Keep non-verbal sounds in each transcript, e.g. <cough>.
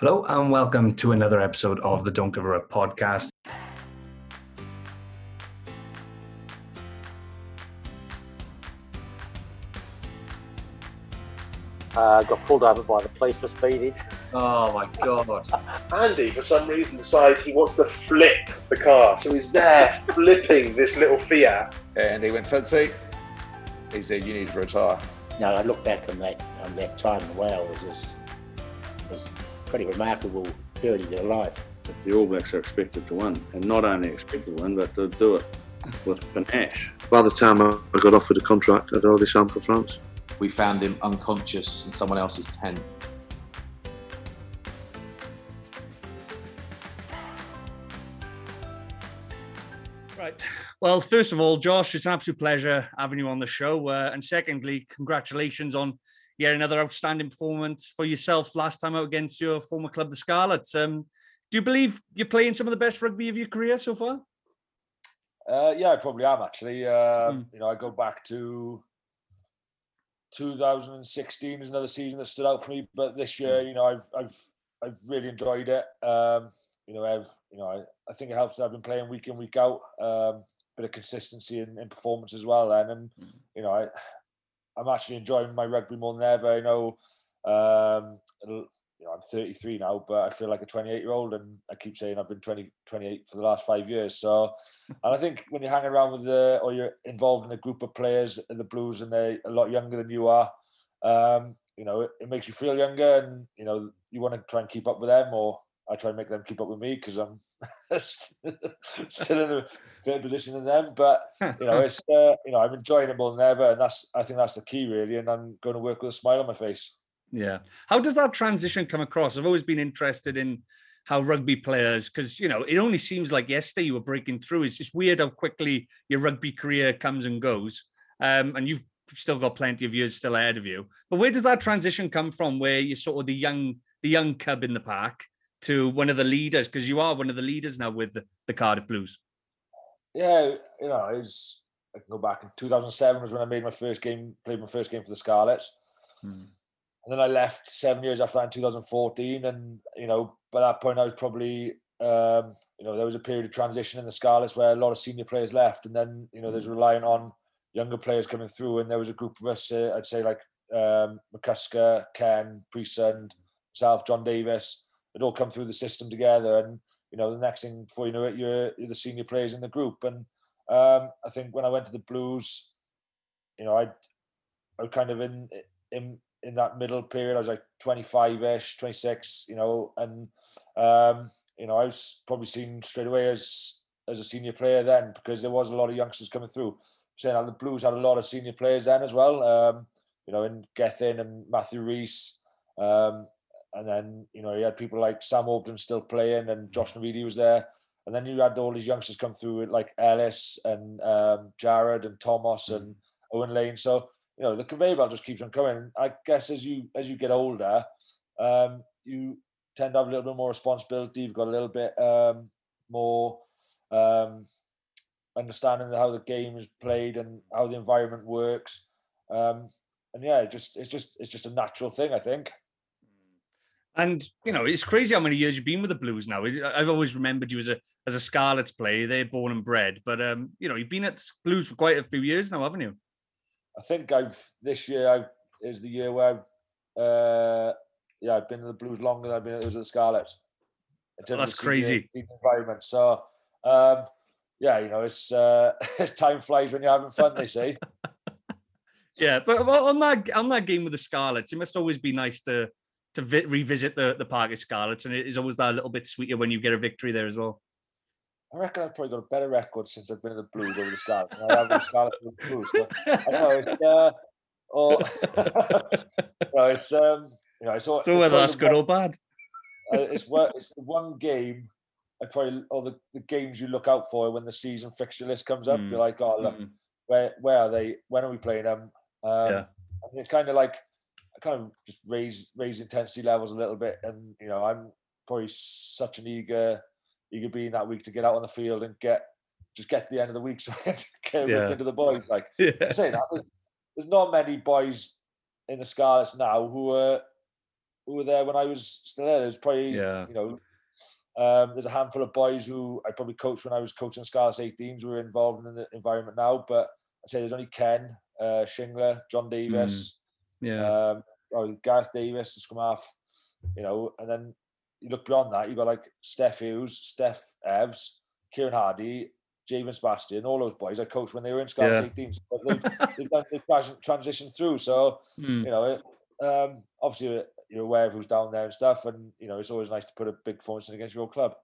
Hello and welcome to another episode of the Don't Give Her Up podcast. Uh, got pulled over by the police for speeding. Oh my god. <laughs> Andy, for some reason, decides he wants to flip the car. So he's there flipping this little Fiat. And he went, Fancy. He said, You need to retire. No, I look back on that on that time in Wales was was pretty remarkable period of their life. the All Blacks are expected to win, and not only expected to win, but to do it with panache. By the time I I got offered a contract, I'd already signed for France. we found him unconscious in someone else's tent. Right. Well, first of all, Josh, it's an absolute pleasure having you on the show. Uh, and secondly, congratulations on yet another outstanding performance for yourself last time out against your former club, the Scarlets. Um, do you believe you're playing some of the best rugby of your career so far? Uh, yeah, I probably am actually. Uh, Hmm. You know, I go back to 2016 is another season that stood out for me, but this year, you know, I've I've I've really enjoyed it. Um, you know, I've you know, I, I think it helps that I've been playing week in week out. Um, bit of consistency in, in performance as well, and and you know, I I'm actually enjoying my rugby more than ever. I know, um, you know, I'm 33 now, but I feel like a 28 year old, and I keep saying I've been 20, 28 for the last five years. So, <laughs> and I think when you're hanging around with the, or you're involved in a group of players in the Blues, and they're a lot younger than you are, um, you know, it, it makes you feel younger, and you know, you want to try and keep up with them, or I try and make them keep up with me because I'm <laughs> still in a better position than them. But you know, it's <laughs> uh, you know, I'm enjoying it more than ever, and that's I think that's the key really, and I'm going to work with a smile on my face. Yeah. How does that transition come across? I've always been interested in how rugby players, because you know, it only seems like yesterday you were breaking through. It's just weird how quickly your rugby career comes and goes. Um, and you've still got plenty of years still ahead of you. But where does that transition come from? Where you're sort of the young, the young cub in the pack to one of the leaders, because you are one of the leaders now with the, the Cardiff Blues. Yeah, you know, it's I can go back in 2007 was when I made my first game, played my first game for the Scarlets. And then I left seven years after that in 2014. And, you know, by that point, I was probably, um, you know, there was a period of transition in the Scarlets where a lot of senior players left. And then, you know, there's relying on younger players coming through. And there was a group of us, uh, I'd say like um, McCusker, Ken, Priestland, myself, Jon Davies, had all come through the system together. And, you know, the next thing before you know it, you're, you're the senior players in the group. And um, I think when I went to the Blues, you know, I I kind of in in in that middle period. I was like 25ish, 26, you know, and um, you know, I was probably seen straight away as as a senior player then because there was a lot of youngsters coming through. Saying that the Blues had a lot of senior players then as well. Um, you know, in Gethin and Matthew Rees. Um, and then, you know, you had people like Sam Ogden still playing and Josh Navidi was there. And then you had all these youngsters come through like Ellis and um, Jarrod and Thomas and Owen Lane. So, you know, the conveyor belt just keeps on coming. I guess as you as you get older, um, you tend to have a little bit more responsibility. You've got a little bit um, more um, understanding of how the game is played and how the environment works. Um, and yeah, it just it's just it's just a natural thing, I think. And you know, it's crazy how many years you've been with the Blues now. I've always remembered you as a as a Scarlets player. They're born and bred, but um, you know, you've been at Blues for quite a few years now, haven't you? I think I've this year I've is the year where I've uh yeah I've been in the Blues longer than I've been at the Scarlets. That's senior- crazy. senior environment. So um yeah, you know, it's uh <laughs> it's time flies when you're having fun, they say. <laughs> Yeah, but on that on that game with the Scarlets, it must always be nice to to vi- revisit the the Parc y Scarlets, and it is always that little bit sweeter when you get a victory there as well. I reckon I've probably got a better record since I've been in the Blues over the Scarlets. I have the Scarlets over the Blues. But I know it's uh or <laughs> no, it's um you know it's, all, So whether that's good one- or bad. <laughs> uh, it's it's the one game I probably or the, the games you look out for when the season fixture list comes up. Mm, You're like, oh look, mm. where where are they? When are we playing them? Um, Yeah. And it's kind of like kind of just raise raise intensity levels a little bit, and you know I'm probably such an eager eager being that week to get out on the field and get just get to the end of the week so <laughs> I can get Yeah. into the boys. Like Yeah. <laughs> I'm saying that there's, there's not many boys in the Scarlets now who are who were there when I was still there. There's probably Yeah. you know um, there's a handful of boys who I probably coached when I was coaching Scarlets 18s who are involved in the environment now. But I say there's only Ken, uh, Shingler, Jon Davies, Yeah. um, oh, Gareth Davies, has come off, you know, and then you look beyond that, you've got like Steff Hughes, Steph Evs, Kieran Hardy, Javan Sebastian, all those boys I coached when they were in Scarlets 18s. But they've, they've, done, they've transitioned through. So, Hmm. you know, it, um, obviously you're aware of who's down there and stuff. And, you know, it's always nice to put a big performance in against your old club.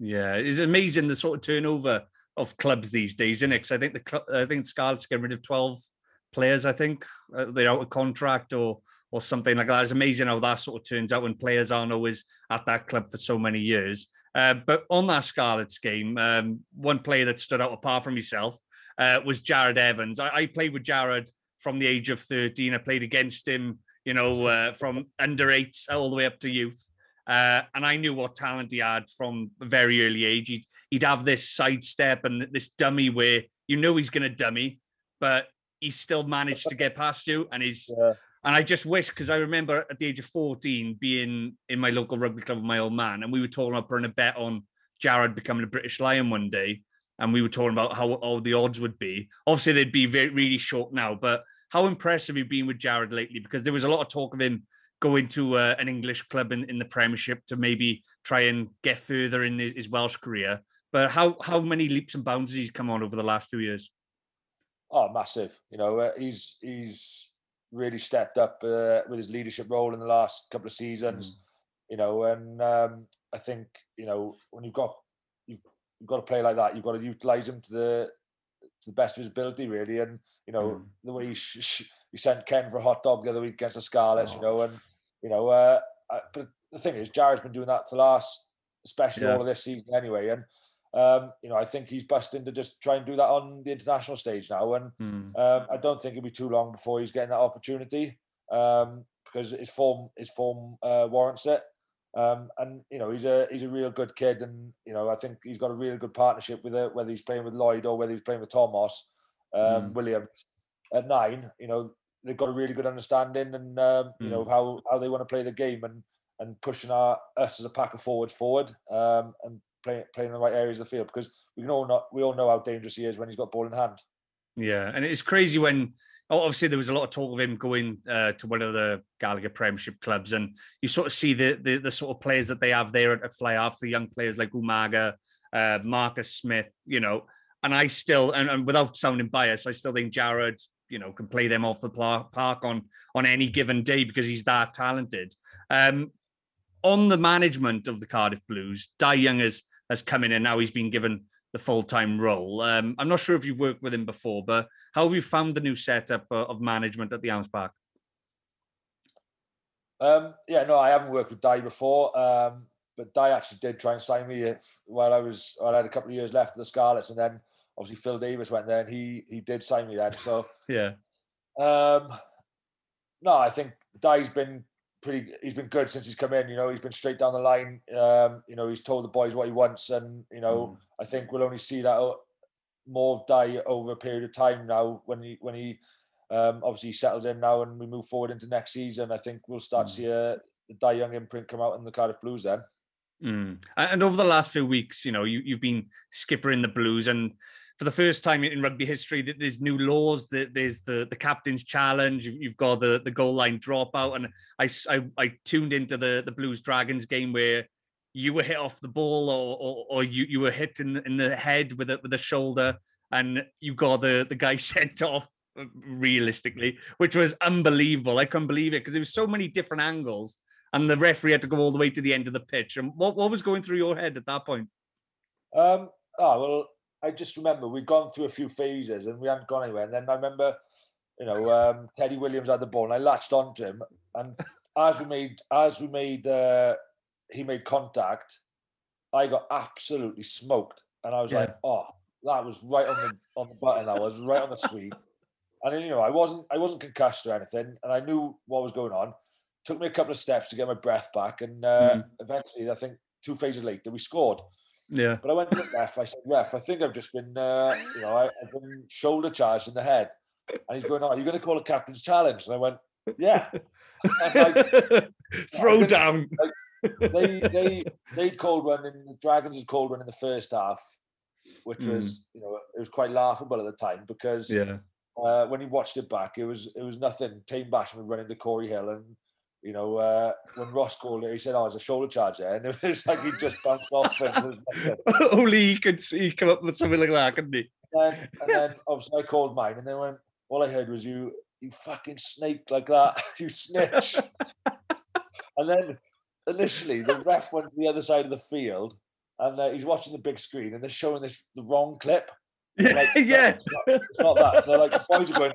Yeah, it's amazing the sort of turnover of clubs these days, isn't it? Because I think the club, I think Scarlet's getting rid of twelve players. I think uh, they're out of contract or or something like that. It's amazing how that sort of turns out when players aren't always at that club for so many years. Uh, but on that Scarlets game, um, one player that stood out apart from himself uh, was Jarrod Evans. I, I played with Jarrod from the age of thirteen. I played against him, you know, uh, from under eight all the way up to youth. Uh, and I knew what talent he had from a very early age. He'd, he'd have this sidestep and this dummy where you know he's going to dummy, but he still managed to get past you. And he's Yeah. and I just wish because I remember at the age of 14 being in my local rugby club with my old man, and we were talking about putting a bet on Jarrod becoming a British Lion one day. And we were talking about how, all the odds would be. Obviously, they'd be very, really short now, but how impressive you've been with Jarrod lately because there was a lot of talk of him going to uh, an English club in, in the Premiership to maybe try and get further in his, his Welsh career. But how how many leaps and bounds has he come on over the last few years? Oh, massive! You know, uh, he's he's really stepped up uh, with his leadership role in the last couple of seasons. You know, and um, I think you know when you've got you've, you've got to play like that, you've got to utilize him to the to the best of his ability, really. And you know the way he, sh- sh- he sent Ken for a hot dog the other week against the Scarlets. You know, and you know, uh, I, but the thing is, Jarrod's been doing that for the last, especially Yeah. all of this season anyway. And um, you know, I think he's busting to just try and do that on the international stage now. And Hmm. um, I don't think it'll be too long before he's getting that opportunity um, because his form his form uh, warrants it. Um, and you know he's a he's a real good kid, and you know I think he's got a really good partnership with it, whether he's playing with Lloyd or whether he's playing with Thomas um, Mm. Williams at nine. You know they've got a really good understanding, and um, you know how how they want to play the game, and and pushing our us as a pack of forwards forward, um, and playing playing in the right areas of the field because we can all not we all know how dangerous he is when he's got ball in hand. Yeah, and it's crazy when obviously there was a lot of talk of him going uh, to one of the Gallagher Premiership clubs, and you sort of see the the, the sort of players that they have there at, Fly Half, the young players like Umaga, uh, Marcus Smith, you know, and I still and, and without sounding biased, I still think Jarrod, you know, can play them off the park on on any given day because he's that talented. Um, on the management of the Cardiff Blues, Dai Young has has come in and now he's been given the full time role. Um, I'm not sure if you've worked with him before, but how have you found the new setup uh, of management at the Arms Park? Um, yeah, no, I haven't worked with Dai before, um, but Dai actually did try and sign me while I was while I had a couple of years left at the Scarlets, and then obviously Phil Davies went there, and he he did sign me then. So <laughs> Yeah, um, no, I think Dai's been pretty. He's been good since he's come in. You know, he's been straight down the line. Um, you know, he's told the boys what he wants, and you know, I think we'll only see that more of Dai over a period of time now when he when he um, obviously settles in now and we move forward into next season. I think we'll start to see a the Dai Young imprint come out in the Cardiff Blues then. Mm. And and over the last few weeks, you know, you, you've been skipper in the Blues, and for the first time in rugby history, th- there's new laws. that There's the the captain's challenge. You've, you've got the the goal line dropout, and I, I, I tuned into the the Blues Dragons game where you were hit off the ball, or or, or you you were hit in the- in the head with a with a shoulder, and you got the the guy <laughs> sent off. uh, Realistically, which was unbelievable. I couldn't believe it because there was so many different angles and the referee had to go all the way to the end of the pitch. And what, what was going through your head at that point? Um, oh well, I just remember we'd gone through a few phases and we hadn't gone anywhere. And then I remember, you know, um, Teddy Williams had the ball and I latched onto him. And as we made, as we made, uh, he made contact, I got absolutely smoked. And I was Yeah. like, oh, that was right on the on the button. That was right on the sweep. And then, you know, I wasn't I wasn't concussed or anything, and I knew what was going on. Took me a couple of steps to get my breath back, and uh, eventually, I think two phases later, we scored. Yeah. But I went to the ref. I said, "Ref, I think I've just been, uh, you know, I, I've been shoulder charged in the head." And he's going, "Oh, you're going to call a captain's challenge?" And I went, Yeah. Like, <laughs> Throw think- down. they they they'd called one and the Dragons had called one in the first half, which Mm. was you know it was quite laughable at the time because Yeah. uh, when he watched it back, it was it was nothing. Taine Basham running to Cory Hill, and you know uh, when Ross called it, he said, "Oh, it's a shoulder charge there," <laughs> and it was like he just bounced off and. <laughs> Only he could see come up with something like that, couldn't he? And then, and then obviously I called mine, and then when all I heard was you, you fucking snake like that, <laughs> you snitch. and then initially the ref went to the other side of the field, and uh, he's watching the big screen, and they're showing this the wrong clip. Yeah, Like, no, yeah. it's not, it's not that. They're like the boys are going,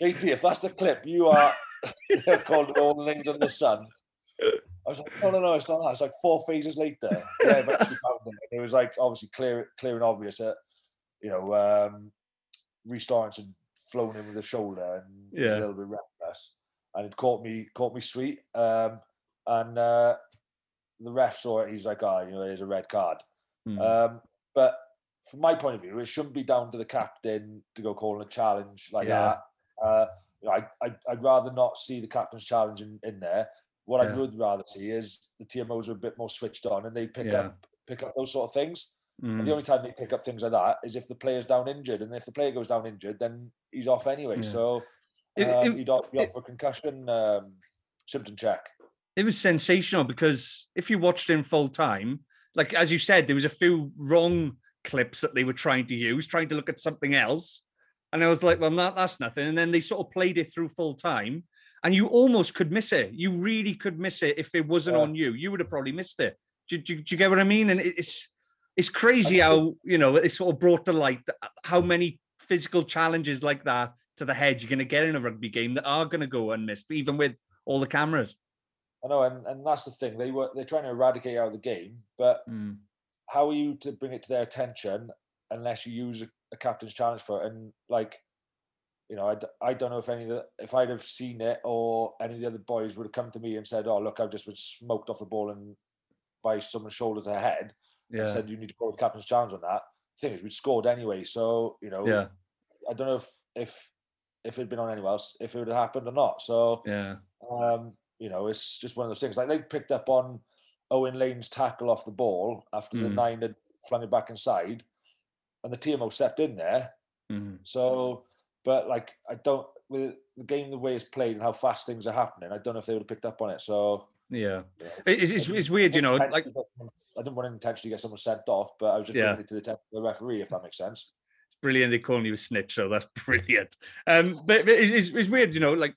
JT, if that's the clip, you they're <laughs> called it all under the sun. I was like, no, no, no, it's not that. It's like four phases later. Yeah, but it. And it was like obviously clear, clear and obvious that you know um, Reece Lawrence had flown in with the shoulder and Yeah. a little bit reckless, and it caught me, caught me sweet. Um, and uh, the ref saw it. He's like, oh, you know, there's a red card. Mm. Um, but from my point of view, it shouldn't be down to the captain to go calling a challenge like Yeah. that. Uh, I, I, I'd rather not see the captain's challenge in, in there. What I would rather see is the TMOs are a bit more switched on and they pick Yeah. up pick up those sort of things. And Mm. the only time they pick up things like that is if the player's down injured, and if the player goes down injured, then he's off anyway. Yeah. So It- um, it- you'd opt for concussion um, symptom check. it was sensational because if you watched in full time, like as you said, there was a few wrong clips that they were trying to use, trying to look at something else. And I was like, well, that, that's nothing. And then they sort of played it through full time. And you almost could miss it. You really could miss it if it wasn't Yeah. on you. You would have probably missed it. Do, do, do you get what I mean? And it's it's crazy how, you know, it's sort of brought to light how many physical challenges like that to the head you're going to get in a rugby game that are going to go unmissed, even with all the cameras. I know, and, and that's the thing. They were they're trying to eradicate out of the game, but Mm. how are you to bring it to their attention unless you use a, a captain's challenge for it? And like, you know, I, I don't know if any of the if I'd have seen it or any of the other boys would have come to me and said, "Oh, look, I've just been smoked off the ball and by someone's shoulder to head," Yeah. and said, "You need to call the captain's challenge on that." thing is, we'd scored anyway, so you know, Yeah. I don't know if if if it'd been on anyone else, if it would have happened or not. So Yeah. um, you know, it's just one of those things. Like they picked up on Owen Lane's tackle off the ball after the Mm. nine had flung it back inside, and the TMO stepped in there. Mhm. So, but like I don't with the game the way it's played and how fast things are happening, I don't know if they would have picked up on it. So Yeah. yeah, It's, it's, it's weird, you know, like intentionally get someone- I didn't want to intentionally get someone sent off, but I was just Yeah. it to the the referee, if that makes sense. brilliant. They calling you a snitch, so that's <laughs> brilliant. Um, but, but it's, it's, it's weird, you know. Like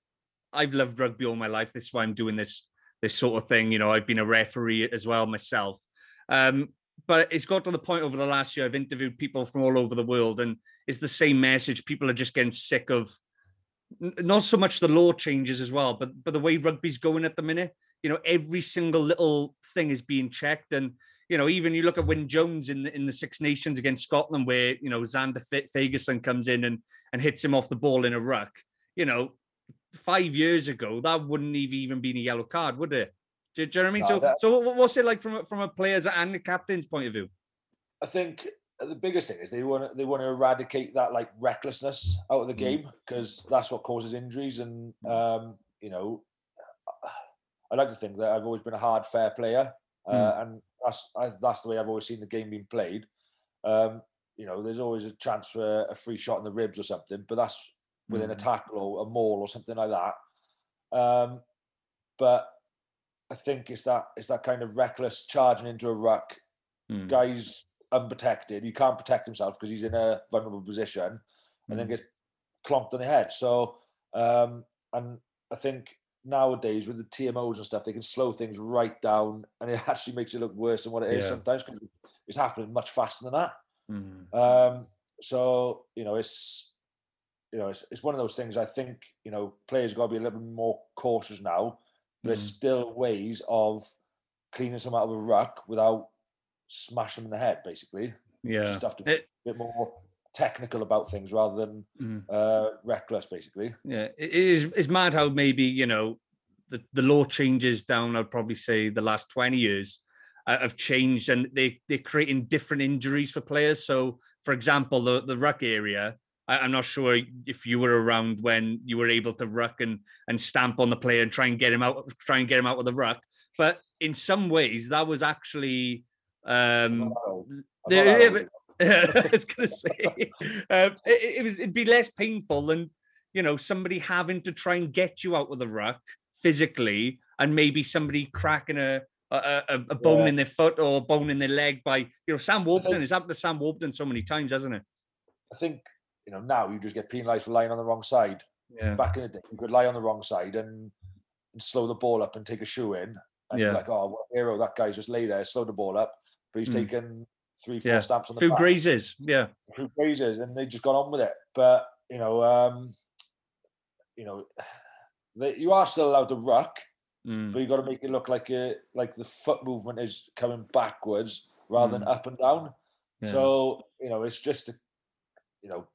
I've loved rugby all my life. This is why I'm doing this this sort of thing. You know, I've been a referee as well myself. Um, but it's got to the point over the last year. I've interviewed people from all over the world, and it's the same message. People are just getting sick of not so much the law changes as well, but but the way rugby's going at the minute. You know, every single little thing is being checked, and you know, even you look at Wyn Jones in the, in the Six Nations against Scotland, where you know Zander Fagerson comes in and and hits him off the ball in a ruck. You know, five years ago that wouldn't have even been a yellow card, would it? Do, do you know what I mean? No, so, that- so what's it like from a, from a player's and the captain's point of view? I think the biggest thing is they want to, they want to eradicate that like recklessness out of the game because that's what causes injuries. And um, you know, I like to think that I've always been a hard, fair player, uh, and that's I, that's the way I've always seen the game being played. Um, you know, there's always a chance for a free shot in the ribs or something, but that's within a tackle or a maul or something like that. Um, but I think it's that it's that kind of reckless charging into a ruck Mm. guy's unprotected. He can't protect himself because he's in a vulnerable position, and then Mm. gets clonked on the head. So, um, and I think nowadays with the TMOs and stuff, they can slow things right down, and it <laughs> actually makes it look worse than what it is Yeah. sometimes because it's happening much faster than that. Mm. Um, so you know, it's you know, it's, it's one of those things. I think you know, players got to be a little bit more cautious now. There's Mm. still ways of cleaning some out of a ruck without smashing them in the head. Basically, you Yeah. just have to be It- a bit more technical about things rather than Mm. uh, reckless. Basically, Yeah, it is. It's mad how maybe you know the the law changes down. I'd probably say the last twenty years uh, have changed, and they they're creating different injuries for players. So, for example, the the ruck area, I, I'm not sure if you were around when you were able to ruck and and stamp on the player and try and get him out, try and get him out of the ruck. But in some ways, that was actually um, I'm the- not that yeah, old. <laughs> I was gonna say um, it, it was it'd be less painful than you know somebody having to try and get you out of the ruck physically, and maybe somebody cracking a a, a, a bone Yeah. in their foot or a bone in their leg by you know Sam Warburton. It's happened to Sam Warburton so many times, hasn't it? I think you know now you just get penalised for lying on the wrong side. Yeah. Back in the day, you could lie on the wrong side and, and slow the ball up and take a shoe in, and Yeah. like, oh, what hero! That guy's just lay there, slow the ball up, but he's Mm. taken three, four Yeah. stamps on the back. grazes, yeah. who praises and they just got on with it. But you know, um, you know, they, you are still allowed to ruck, Mm. but you've got to make it look like a like the foot movement is coming backwards rather than up and down. Mm. Yeah. So you know, it's just a, you know,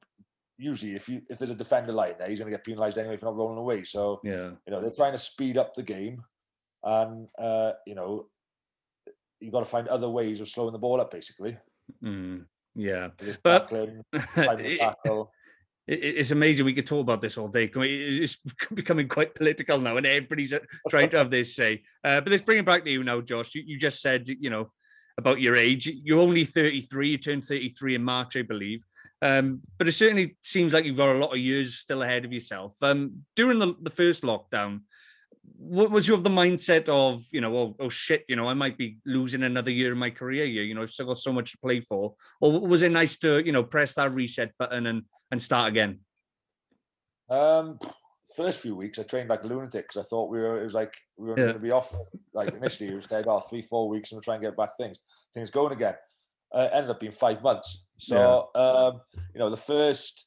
usually if you if there's a defender lying there, he's going to get penalised anyway for not rolling away. So yeah, you know, they're trying to speed up the game, and uh, you know, you've got to find other ways of slowing the ball up, basically. Mm. yeah. Just But- tackling, <laughs> It- it- it's amazing we could talk about this all day. It's <laughs> becoming quite political now, and everybody's uh, trying to have their say. Uh, but let's bring it back to you now, Josh. You, you just said, you know, about your age. You're only 33. You turned 33 in March, I believe. Um, but it certainly seems like you've got a lot of years still ahead of yourself. Um, during the, the first lockdown, what was you of the mindset of, you know, oh, oh shit, you know, I might be losing another year in my career here. You know, I've still got so much to play for. Or was it nice to, you know, press that reset button and and start again? Um, first few weeks I trained like a lunatic because I thought we were. It was like we were Yeah. going to be off. Like initially, it was like oh three four weeks and we'll try and get back things things going again. Uh, ended up being five months. So um, you know the first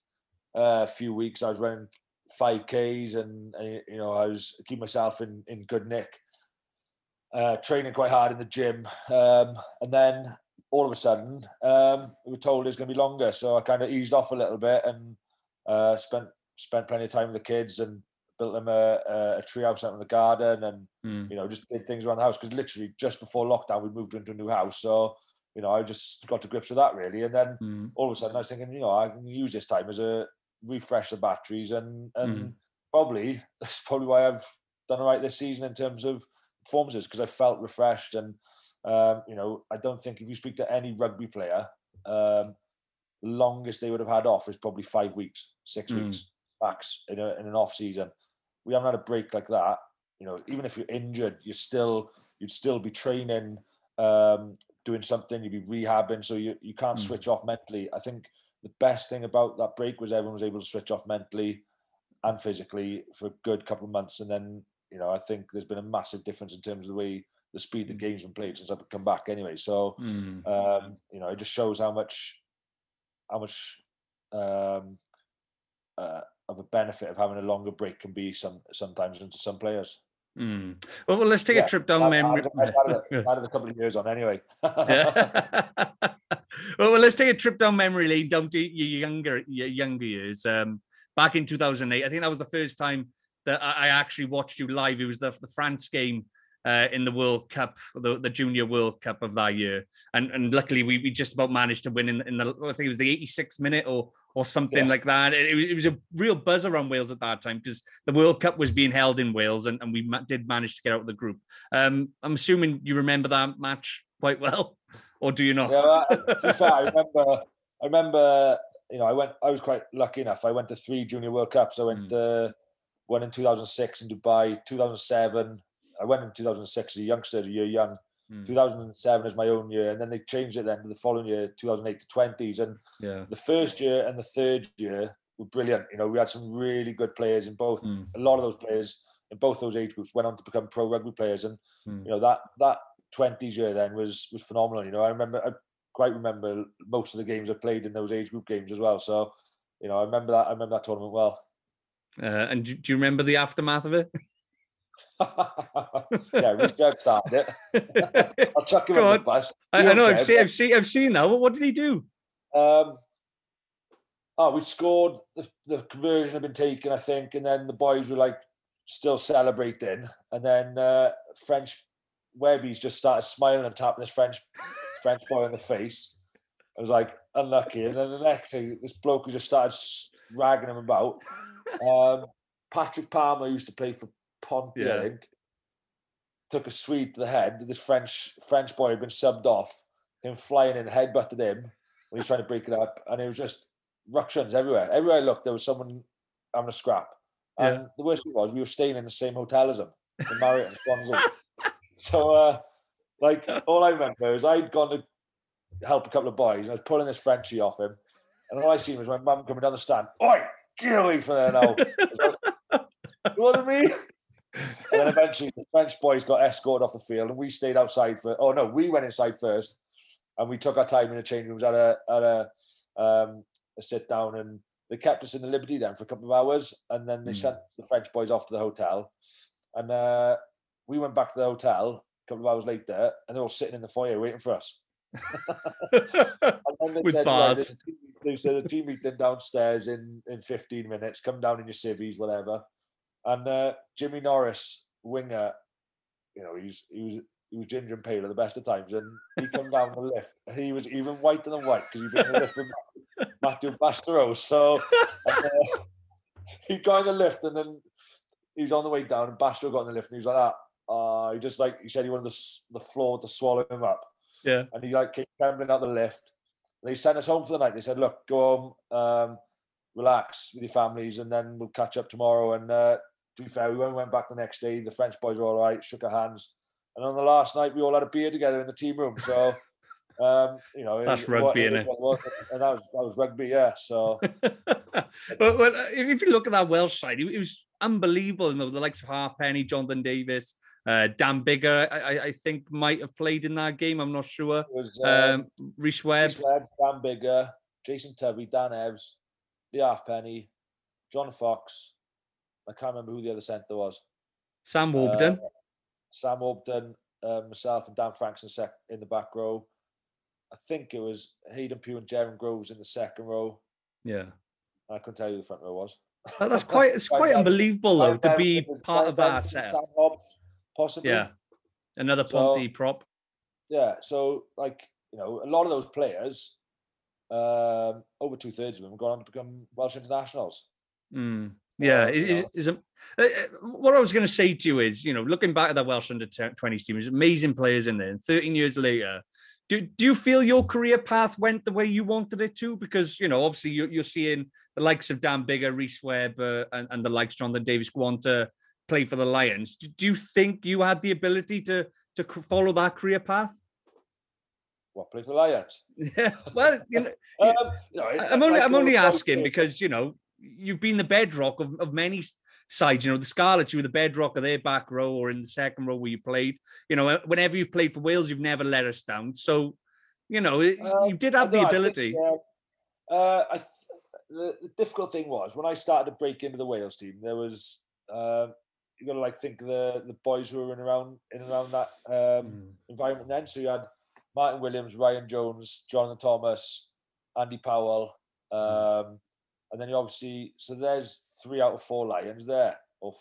uh, few weeks I was running five Ks and, and you know I was keeping myself in in good nick. Uh, training quite hard in the gym, um, and then all of a sudden um, we were told it was going to be longer. So I kind of eased off a little bit and uh, spent spent plenty of time with the kids and built them a, a, a tree house out in the garden and Mm. you know just did things around the house because literally just before lockdown we moved into a new house so you know I just got to grips with that really and then Mm. all of a sudden I was thinking you know I can use this time as a refresh the batteries and and Mm. probably <laughs> that's probably why I've done all right this season in terms of performances because I felt refreshed and um, you know I don't think if you speak to any rugby player um, longest they would have had off is probably five weeks six Mm. weeks max in, a, in an off season we haven't had a break like that you know even if you're injured you're still you'd still be training um, doing something you'd be rehabbing so you, you can't Mm. switch off mentally i think the best thing about that break was everyone was able to switch off mentally and physically for a good couple of months and then you know i think there's been a massive difference in terms of the way the speed the game's been played since i've come back anyway so Mm. um, you know, it just shows how much, how much um, uh, of a benefit of having a longer break can be some sometimes into some players. Mm. Well, well, let's take Yeah, a trip down memory. I, I, added a, <laughs> I added a couple of years on anyway. Yeah. <laughs> <laughs> well, well, let's take a trip down memory lane down to your younger your younger years. Um, back in 2008, I think that was the first time that I I actually watched you live. It was the the France game uh, in the World Cup, the, the Junior World Cup of that year, and and luckily we, we just about managed to win in, in the I think it was the 86th minute or or something Yeah. like that. It, it was- a real buzz around Wales at that time because the World Cup was being held in Wales, and, and we ma- did manage to get out of the group. Um, I'm assuming you remember that match quite well, or do you not? yeah, <laughs> fair, I remember, I remember, you know, I went, I was quite lucky enough. I went to three Junior World Cups. I went to one in 2006 in Dubai, 2007. I went in 2006 as a youngster, as a year young. Mm. 2007 is my own year, and then they changed it then to the following year, 2008 to 20s. And Yeah. the first year and the third year were brilliant. You know, we had some really good players in both. Mm. A lot of those players in both those age groups went on to become pro rugby players, and Mm. you know that that 20s year then was was phenomenal. You know, I remember I quite remember most of the games I played in those age group games as well. So, you know, I remember that I remember that tournament well. Uh, and do, do you remember the aftermath of it? <laughs> <laughs> yeah, Rhys Webb started it. <laughs> I'll chuck him Go on the bus. I, I know. I've seen. I've seen. I've seen now. What, what did he do? Um, oh, we scored. The, the conversion had been taken, I think, and then the boys were like still celebrating, and then uh, French Webby's just started smiling and tapping this French French boy in the face. I was like unlucky, and then the next thing, this bloke who just started ragging him about. Um, Patrick Palmer used to play for Yeah. I. Took a Swede to the head. This French French boy had been subbed off. Him flying in, headbutted him when he was trying to break it up, and it was just ructions everywhere. Everywhere I looked, there was someone having a scrap. And the worst thing was, we were staying in the same hotel as him, the Marriott and Swan Group. <laughs> So, uh, like, all I remember is I'd gone to help a couple of boys, and I was pulling this Frenchie off him, and all I seen was my mum coming down the stand. Oi, get away from there now! <laughs> you know what I mean? And then eventually the French boys got escorted off the field, and we stayed outside for. Oh no, we went inside first, and we took our time in the change rooms at a at a um, a sit down, and they kept us in the Liberty then for a couple of hours, and then they Mm. sent the French boys off to the hotel, and uh, we went back to the hotel a couple of hours later, and they're all sitting in the foyer waiting for us. <laughs> And then they With said, "Right, bars. team- They said a team meeting downstairs in in 15 minutes. Come down in your civvies, whatever. And uh, Jimmy Norris, winger, you know, he's he was he was ginger and pale at the best of times, and he come down the lift, and he was even whiter than white because he'd been in the lift with <laughs> Matthew- Bastareaud. So and, uh, he got in the lift, and then he was on the way down, and Bastareaud got in the lift, and he was like that. Uh, he just like he said he wanted the the floor to swallow him up yeah. and he like came trembling out the lift. And They sent us home for the night. They said, "Look, go home, um, relax with your families, and then we'll catch up tomorrow." And uh, to be fair, we went, went back the next day. The French boys were all right, shook our hands, and on the last night, we all had a beer together in the team room. So, <laughs> um, you know, That's rugby, it was, and that was that was rugby, yeah. So, but <laughs> well, uh, if you look at that Welsh side, it, was unbelievable. You know, the likes of Halfpenny, Jonathan Davies, uh, Dan Biggar, I, I- think might have played in that game. I'm not sure. it was um, Um, Rhys Webb, Rhys Webb, Dan Biggar, Jason Tubby, Dan Evs, Leigh Halfpenny, John Fox. I can't remember who the other centre was. Sam Warburton. Uh, Sam Obden, uh, myself, and Dan Franks in, sec- in the back row. I think it was Hayden Pugh and Jaron Groves in the second row. yeah. I couldn't tell you who the front row was. That- That's <laughs> quite it's quite unbelievable though to be part of that setup. Possibly. Yeah. Another So- Ponty prop. Yeah. So, like, you know, a lot of those players, um, over two thirds of them, have gone on to become Welsh internationals. Mm. Yeah, is, is, a, uh, uh, what I was going to say to you is, you know, looking back at that Welsh under 20s team, there's amazing players in there. And 13 years later, do, do you feel your career path went the way you wanted it to? Because, you know, obviously you're, you're seeing the likes of Dan Biggar, Rhys Webb, uh, and, and the likes Jonathan Davies to play for the Lions. Do, do you think you had the ability to to follow that career path? What, play for the Lions? <laughs> Yeah, well, you know, <laughs> Um, you know, I'm only I'm only asking because you know you've been the bedrock of, of many sides. You know the Scarlets, you were the bedrock of their back row or in the second row where you played. You know, whenever you've played for Wales, you've never let us down. So, you know, it- Um, you did have the dunno, I think, ability. uh, uh, I th- the, the difficult thing was when I started to break into the Wales team, there was um you got to like think of the the boys who were in around in around that um, Mm. environment then. So you had Martyn Williams, Ryan Jones, Jonathan Thomas, Andy Powell, um, and then you obviously so there's three out of four Lions there.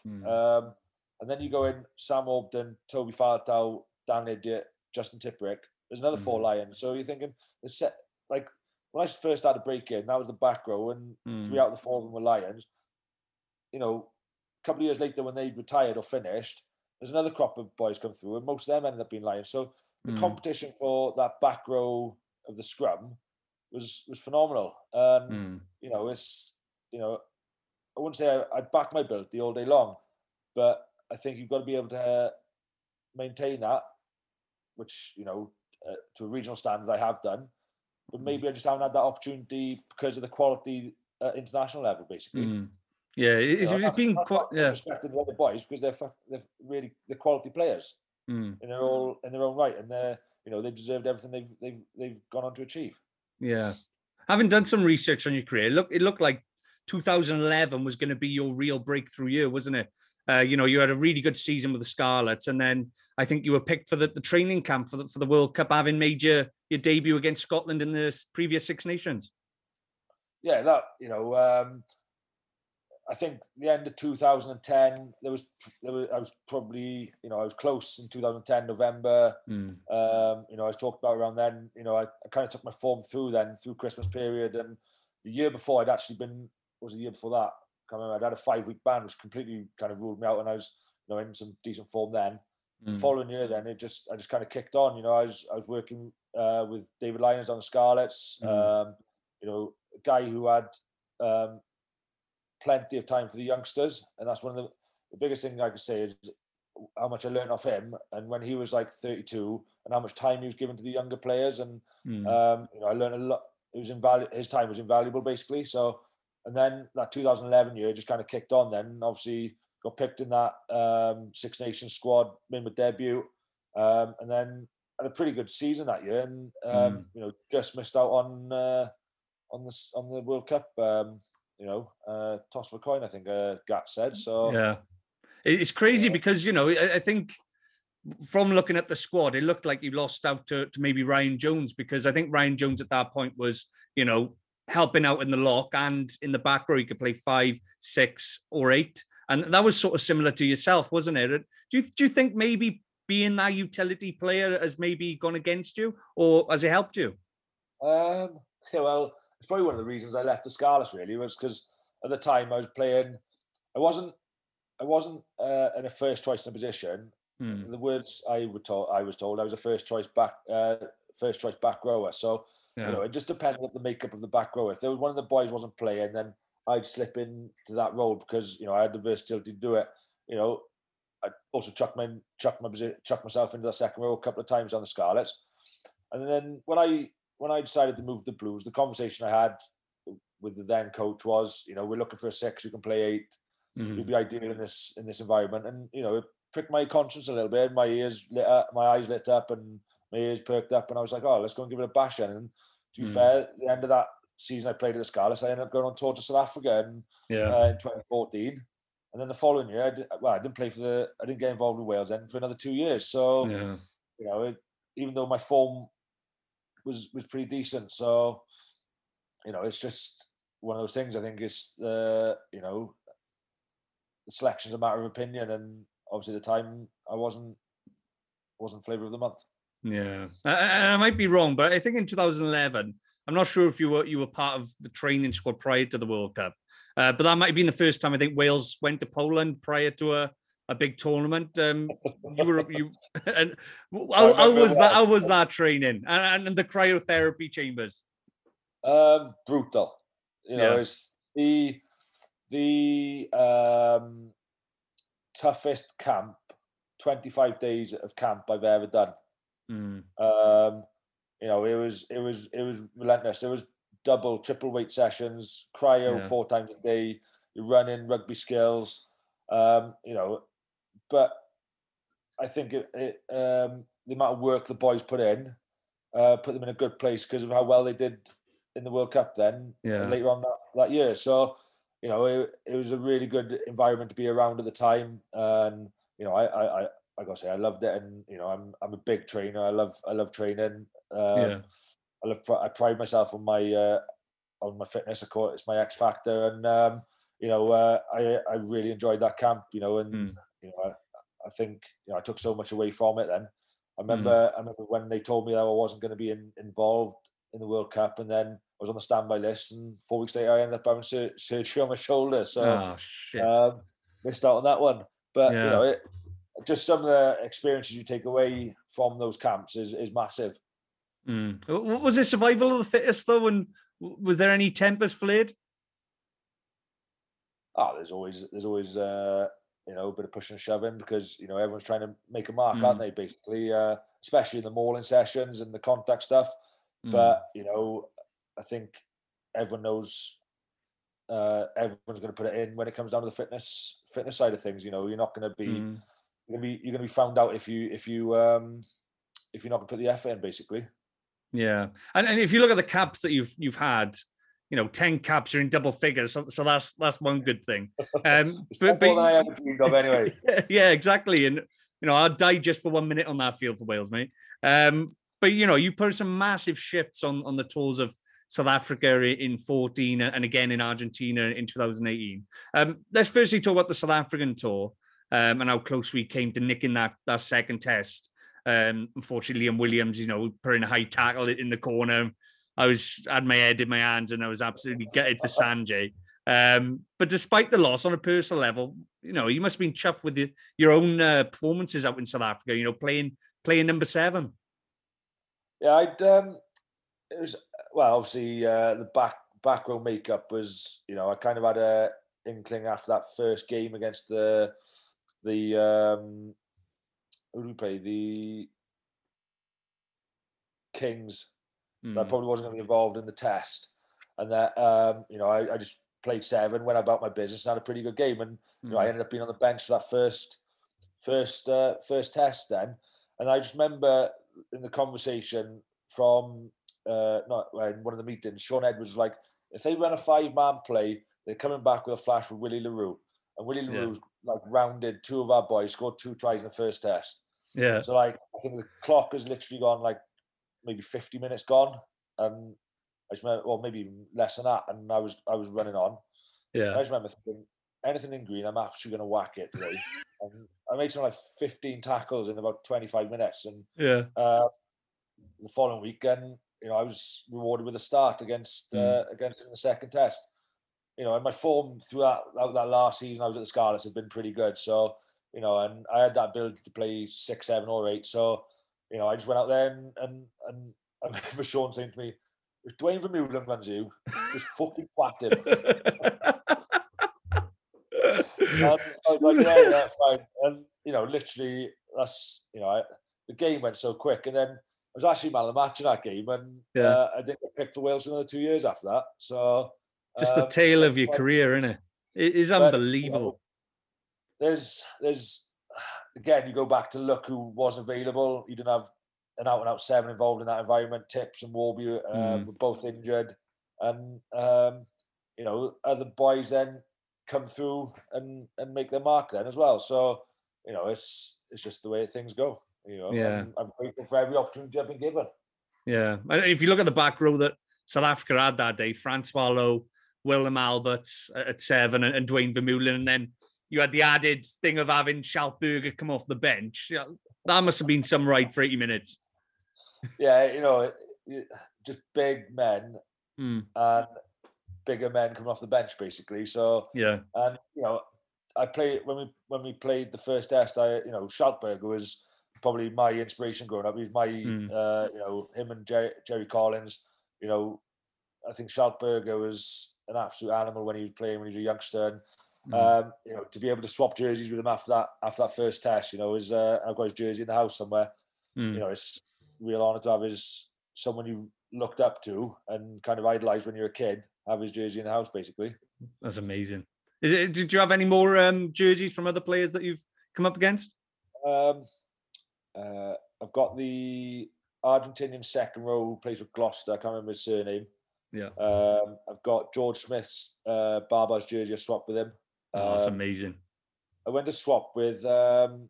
Mm. um, and then you go in Sam Obden, Toby Faletau, Dan Lydiate, Justin Tipuric. There's another four Mm. Lions. So you're thinking the set like when I first started breaking, that was the back row, and three Mm. out of the four of them were Lions. You know, a couple of years later, when they retired or finished, there's another crop of boys come through, and most of them ended up being Lions. So the Mm. competition for that back row of the scrum was was phenomenal. And Mm. you know, it's you know, I wouldn't say I, I'd back my ability all day long, but I think you've got to be able to maintain that, which you know, uh, to a regional standard, I have done. But maybe I just haven't had that opportunity because of the quality at international level, basically. Mm. Yeah, You it's, know, it's been quite. Yeah. disrespecting the other boys because they're they're really the quality players Mm. and they're all in their own right, and they're you know they deserved everything they've they've they've gone on to achieve. Yeah. Having done some research on your career, look, it looked like 2011 was going to be your real breakthrough year, wasn't it? Uh, you know, you had a really good season with the Scarlets, and then I think you were picked for the, the training camp for the, for the World Cup, having made your, your debut against Scotland in the previous Six Nations. yeah, that you know, um, I think the end of 2010, there was, there was, I was probably, you know, I was close in 2010 November. Mm. Um, you know, I was talked about around then. You know, I, I kind of took my form through then through Christmas period, and the year before I'd actually been was the year before that. Can't remember. I'd had a five week ban, which completely kind of ruled me out, and I was you know in some decent form then. The Mm. following year, then it just I just kind of kicked on. You know, I was I was working uh, with David Lyons on the Scarlets. Mm. Um, you know, a guy who had um, plenty of time for the youngsters, and that's one of the, the biggest thing I could say is how much I learned off him. And when he was like 32, and how much time he was given to the younger players, and Mm. um, you know, I learned a lot. It was invaluable. His time was invaluable, basically. So, and then that 2011 year just kind of kicked on. Then obviously got picked in that um, Six Nations squad, made my debut, um, and then had a pretty good season that year. And um, you know, just missed out on uh, on this on the World Cup. Um, you know, uh, toss for a coin. I think uh, Gat said. So Yeah, it's crazy because you know I, I think from looking at the squad, it looked like you lost out to, to maybe Ryan Jones because I think Ryan Jones at that point was you know helping out in the lock and in the back row he could play five, six, or eight, and that was sort of similar to yourself, wasn't it? Do you do you think maybe being that utility player has maybe gone against you, or has it helped you? Um, yeah, well, it's probably one of the reasons I left the Scarlets. Really was because at the time I was playing. I wasn't. I wasn't uh, in a first choice in position. Hmm. The words I were told, I was told, I was a first choice back, uh, first choice back rower. So Yeah. you know, it just depended on the makeup of the back row. If there was one of the boys wasn't playing, then I'd slip into that role because you know I had the versatility to do it. You know, I also chucked my chucked my chucked myself into the second row a couple of times on the Scarlets, and then when I when I decided to move to the Blues, the conversation I had with the then coach was, you know, we're looking for a six who can play eight. Mhm. You'd be ideal in this in this environment, and you know, it pricked my conscience a little bit. My ears lit up, my eyes lit up, and my ears perked up, and I was like, oh, let's go and give it a bash. then. And to be Mm. fair, at the end of that season, I played at the Scarlets. I ended up going on tour to South Africa in, Yeah. uh, in 2014. And then the following year, I did, well, I didn't play for the, I didn't get involved with Wales then for another two years. So, Yeah. you know, it, even though my form was was pretty decent, so you know, it's just one of those things. I think it's the, you know, the selection's a matter of opinion, and obviously the time I wasn't wasn't flavour of the month. Yeah, I I might be wrong, but I think in 2011, I'm not sure if you were you were part of the training squad prior to the World Cup, uh, but that might have been the first time I think Wales went to Poland prior to a, a big tournament. Um, you were you, <laughs> and how, how was that? How was that training and, and the cryotherapy chambers? Um, brutal. You know, Yeah. it's the the um, toughest camp, twenty five days of camp I've ever done. Mm, Um, you know, it was it was it was relentless. There was double, triple weight sessions, cryo Yeah. four times a day, you're running, rugby skills. Um, you know, but I think it, it um, the amount of work the boys put in uh, put them in a good place because of how well they did in the World Cup then Yeah. later on that, that year. So, you know, it, it was a really good environment to be around at the time. And, you know, I, I, I, I gotta say, I loved it. And, you know, I'm, I'm a big trainer. I love, I love training. Um, yeah, I love, I pride myself on my, uh, on my fitness. Of course, it's my X factor. And, um, you know, uh, I, I really enjoyed that camp, you know, and, Mm. you know, I, think, you know, I took so much away from it then. I Mm. remember, I remember when they told me that I wasn't going to be in, involved in the World Cup, and then I was on the standby list, and four weeks later I ended up having sur- surgery on my shoulder, so oh shit. um, missed out on that one. But Yeah. you know, it, just some of the experiences you take away from those camps is is massive. Mm. Was it survival of the fittest though? And was there any tempers flared? Oh, there's always there's always uh, you know a bit of pushing and shoving because you know everyone's trying to make a mark, Mm. aren't they? Basically, uh, especially in the mauling sessions and the contact stuff. Mm. But you know, I think everyone knows uh, everyone's going to put it in when it comes down to the fitness fitness side of things. You know, you're not going to be Mm. you're going to be you're going to be found out if you if you um, if you're not going to put the effort in, basically. Yeah, and and if you look at the caps that you've you've had, you know, ten caps are in double figures, so, so that's that's one good thing. <laughs> Um, It's but, I ever dreamed of, anyway. <laughs> yeah, exactly, and you know, I'd die just for one minute on that field for Wales, mate. Um, but you know, you put some massive shifts on on the tours of South Africa in 14 and again in Argentina in 2018. Um, let's firstly talk about the South African tour um, and how close we came to nicking that that second test. Um, unfortunately, Liam Williams, you know, putting a high tackle in the corner. I was had my head in my hands and I was absolutely gutted for Sanjay. Um, but despite the loss on a personal level, you know, you must have been chuffed with the, your own uh, performances out in South Africa, you know, playing playing number seven. Yeah, I'd um it was well, obviously uh, the back back row makeup was, you know, I kind of had a inkling after that first game against the the um who do we play? The Kings. That I probably wasn't going to be involved in the test. And that um, you know, I, I just played seven, went about my business, and had a pretty good game. And you know, I Mm. ended up being on the bench for that first first uh, first test then. And I just remember in the conversation from uh, not one of the meetings, Shaun Edwards was like, if they run a five man play, they're coming back with a flash with Willie le Roux. And Willie Yeah. le Roux's like rounded two of our boys, scored two tries in the first test. Yeah. So like I think the clock has literally gone like maybe 50 minutes gone. And I just remember, well, maybe less than that. And I was I was running on. Yeah. I just remember thinking, anything in green, I'm absolutely gonna whack it today. <laughs> and I made something like 15 tackles in about 25 minutes. And Yeah. uh, the following weekend, you know, I was rewarded with a start against uh, against in the second test. You know, and my form throughout that, that last season I was at the Scarlets had been pretty good. So, you know, and I had that ability to play six, seven, or eight. So, you know, I just went out there and and, and <laughs> I remember Shaun saying to me, if Duane Vermeulen runs you, just fucking whack him. And <laughs> I was like, yeah, yeah, fine. And you know, literally, that's you know, I, the game went so quick, and then I was actually man of the match in that game, and Yeah. uh, I didn't get picked for Wales another two years after that. So Just the um, tale so of your like, career, isn't it? It is but, you know, unbelievable. there's there's again, you go back to look who was available. You didn't have an out and out seven involved in that environment. Tips and Warby um, Mm. were both injured, and um, you know other boys then come through and and make their mark then as well. So you know it's it's just the way things go. You know, Yeah. I'm, I'm grateful for every opportunity I've been given. Yeah. If you look at the back row that South Africa had that day, Francois Louw, Willem Alberts at seven, and, and Duane Vermeulen, and then you had the added thing of having Schalk Burger come off the bench. That must have been some ride for 80 minutes. Yeah, you know, just big men Hmm. and bigger men coming off the bench basically. So Yeah. And you know, I played when we when we played the first test. I you know, Schalk Burger was probably my inspiration growing up. He's my Mm. uh, you know him and Jerry, Jerry Collins. You know, I think Schalk Burger was an absolute animal when he was playing when he was a youngster. And, Mm. um, you know, to be able to swap jerseys with him after that after that first test, you know, is uh, I've got his jersey in the house somewhere. Mm. You know, it's a real honour to have his someone you looked up to and kind of idolized when you're a kid. Have his jersey in the house, basically. That's amazing. Is it, did you have any more um, jerseys from other players that you've come up against? Um, uh, I've got the Argentinian second row who plays with Gloucester. I can't remember his surname. Yeah. Um, I've got George Smith's uh, Barbar's jersey. I swapped with him. Oh, that's Um, amazing. I went to swap with um,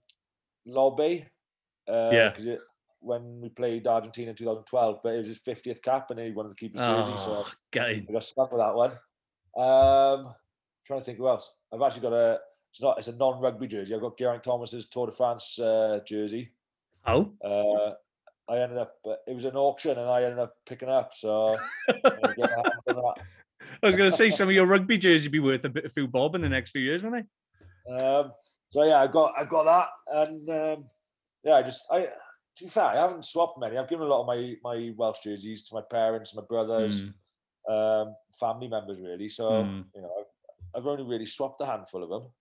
Lobby. Uh, Yeah. it, when we played Argentina in 2012, but it was his 50th cap and he wanted to keep his jersey. So Oh, <laughs> gutted. I got stuck with that one. Um, trying to think who else. I've actually got a. It's not. It's a non-rugby jersey. I've got Geraint Thomas's Tour de France uh, jersey. Oh, Uh, I ended up. Uh, it was an auction, and I ended up picking up. So <laughs> get my hands on that. I was going to say some of your rugby jerseys would be worth a bit of few bob in the next few years, wouldn't they? Um, so yeah, I got I got that, and um, yeah, I just I. To be fair, I haven't swapped many. I've given a lot of my my Welsh jerseys to my parents, my brothers, Mm, um, family members, really. So Mm. you know, I've, I've only really swapped a handful of them.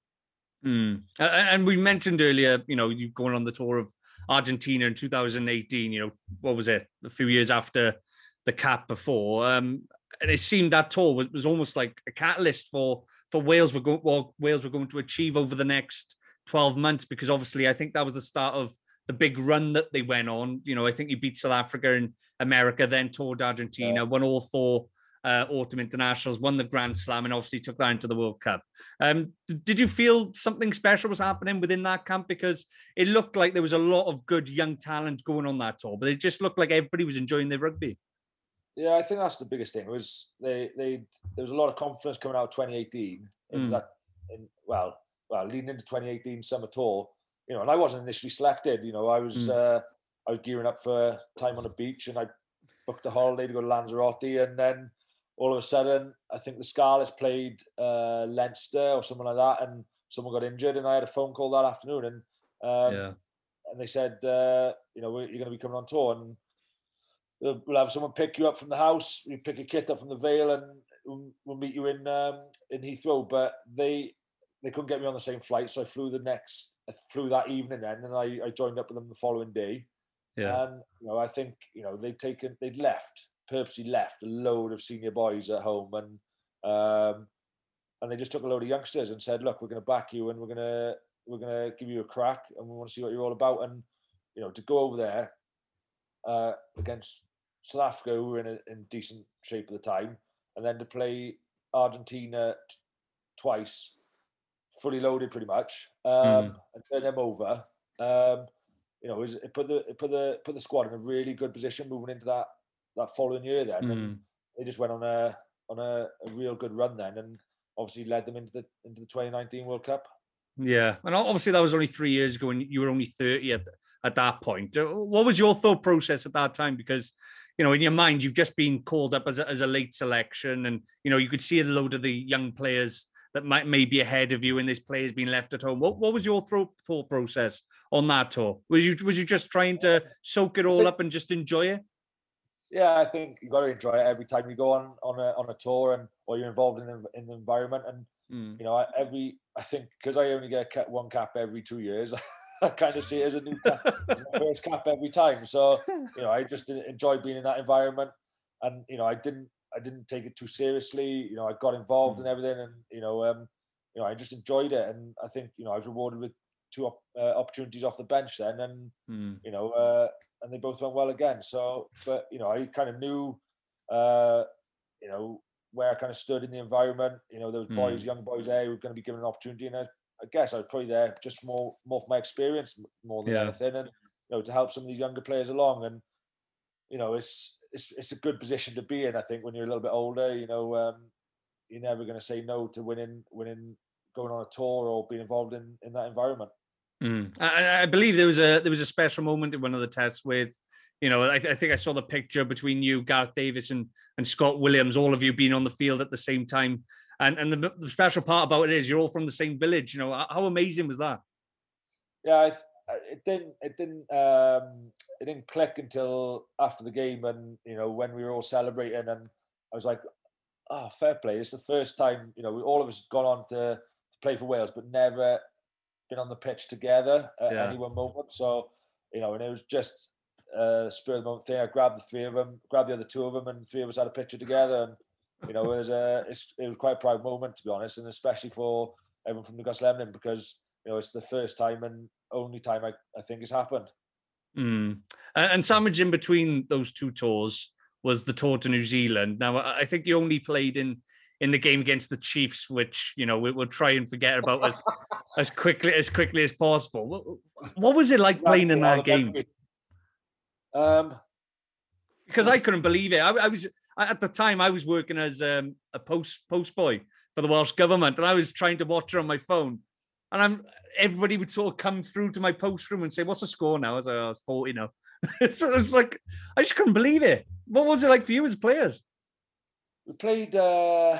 mm. And we mentioned earlier, you know, you going on the tour of Argentina in 2018. You know, what was it? A few years after the cap before, um, and it seemed that tour was, was almost like a catalyst for for Wales were going what Wales were going to achieve over the next 12 months because obviously I think that was the start of the big run that they went on. You know, I think you beat South Africa and America, then toured Argentina, won all four uh, autumn internationals, won the Grand Slam, and obviously took that into the World Cup. Um, did you feel something special was happening within that camp? Because it looked like there was a lot of good young talent going on that tour, but it just looked like everybody was enjoying their rugby. Yeah, I think that's the biggest thing. Was they they there was a lot of confidence coming out of 2018 into Mm. that, in, well, well, leading into 2018 summer tour. You know, and I wasn't initially selected. You know, I was Mm. uh, I was gearing up for time on the beach, and I booked a holiday to go to Lanzarote, and then all of a sudden, I think the Scarlets played uh, Leinster or something like that, and someone got injured, and I had a phone call that afternoon, and um, yeah. and they said, uh, you know, you're going to be coming on tour, and we'll have someone pick you up from the house, We pick a kit up from the Vale, and we'll, meet you in um, in Heathrow. But they they couldn't get me on the same flight, so I flew the next, I flew that evening then, and I, I joined up with them the following day. Yeah. And you know, I think you know they'd taken, they'd left, purposely left a load of senior boys at home, and um, and they just took a load of youngsters and said, look, we're going to back you, and we're going to we're going to give you a crack, and we want to see what you're all about. And you know, to go over there uh, against South Africa, who were in, a, in decent shape at the time, and then to play Argentina t- twice, fully loaded pretty much, um, Mm. and turn them over. Um, you know, it, it put the it put the put the squad in a really good position moving into that that following year. Then and Mm. they just went on a on a, a real good run then, and obviously led them into the into the 2019 World Cup. Yeah, and obviously that was only three years ago, and you were only thirty at at that point. Uh, What was your thought process at that time? Because you know, in your mind, you've just been called up as a, as a late selection, and you know you could see a load of the young players that might may be ahead of you, and this player's been left at home. What what was your thought thought process on that tour? Was you was you just trying to soak it all up and just enjoy it? Yeah, I think you got to enjoy it every time you go on on a on a tour and or you're involved in the, in the environment. And Mm. you know, every I think because I only get one cap every two years, <laughs> <laughs> I kind of see it as a new cap, <laughs> first cap every time. So you know, I just en- enjoy being in that environment, and you know, I didn't I didn't take it too seriously. You know, I got involved in everything, and you know, um, you know, I just enjoyed it, and I think you know, I was rewarded with two op- uh, opportunities off the bench then, and Mm. you know, uh, and they both went well again. So, but you know, I kind of knew, uh, you know, where I kind of stood in the environment. You know, those boys, young boys there, who were going to be given an opportunity, and I, I guess I was probably there just more, more for my experience more than Yeah. anything, and you know, to help some of these younger players along. And you know, it's it's it's a good position to be in. I think when you're a little bit older, you know, um, you're never going to say no to winning, winning, going on a tour or being involved in in that environment. Mm. I, I believe there was a there was a special moment in one of the tests with, you know, I, I think I saw the picture between you, Gareth Davies, and and Scott Williams, all of you being on the field at the same time. And and the, the special part about it is you're all from the same village. You know, how- amazing was that? yeah, I, th- it didn't it didn't um it didn't click until after the game and you know when we were all celebrating and I was like, oh, fair play. It's the first time you know we, all of us gone on to, to play for Wales, but never been on the pitch together at Yeah. any one moment. So you know, and it was just a spur of the moment thing. I grabbed the three of them, grabbed the other two of them, and three of us had a picture together. And you know, it was a it's, it was quite a proud moment to be honest, and especially for everyone from Newcastle Emlyn because you know it's the first time and only time I, I think it's happened. Mm. And, and sandwiched in between those two tours was the tour to New Zealand. Now, I think you only played in in the game against the Chiefs, which you know we, we'll try and forget about as <laughs> as quickly as quickly as possible. What, what was it like playing in that game? Um, Because I couldn't believe it. I, I was at the time I was working as um, a post post boy for the Welsh government, and I was trying to watch it on my phone. And I'm everybody would sort of come through to my post room and say, "What's the score now?" As I was like, "Oh, it's forty now." <laughs> so it's like I just couldn't believe it. What was it like for you as players? we played uh,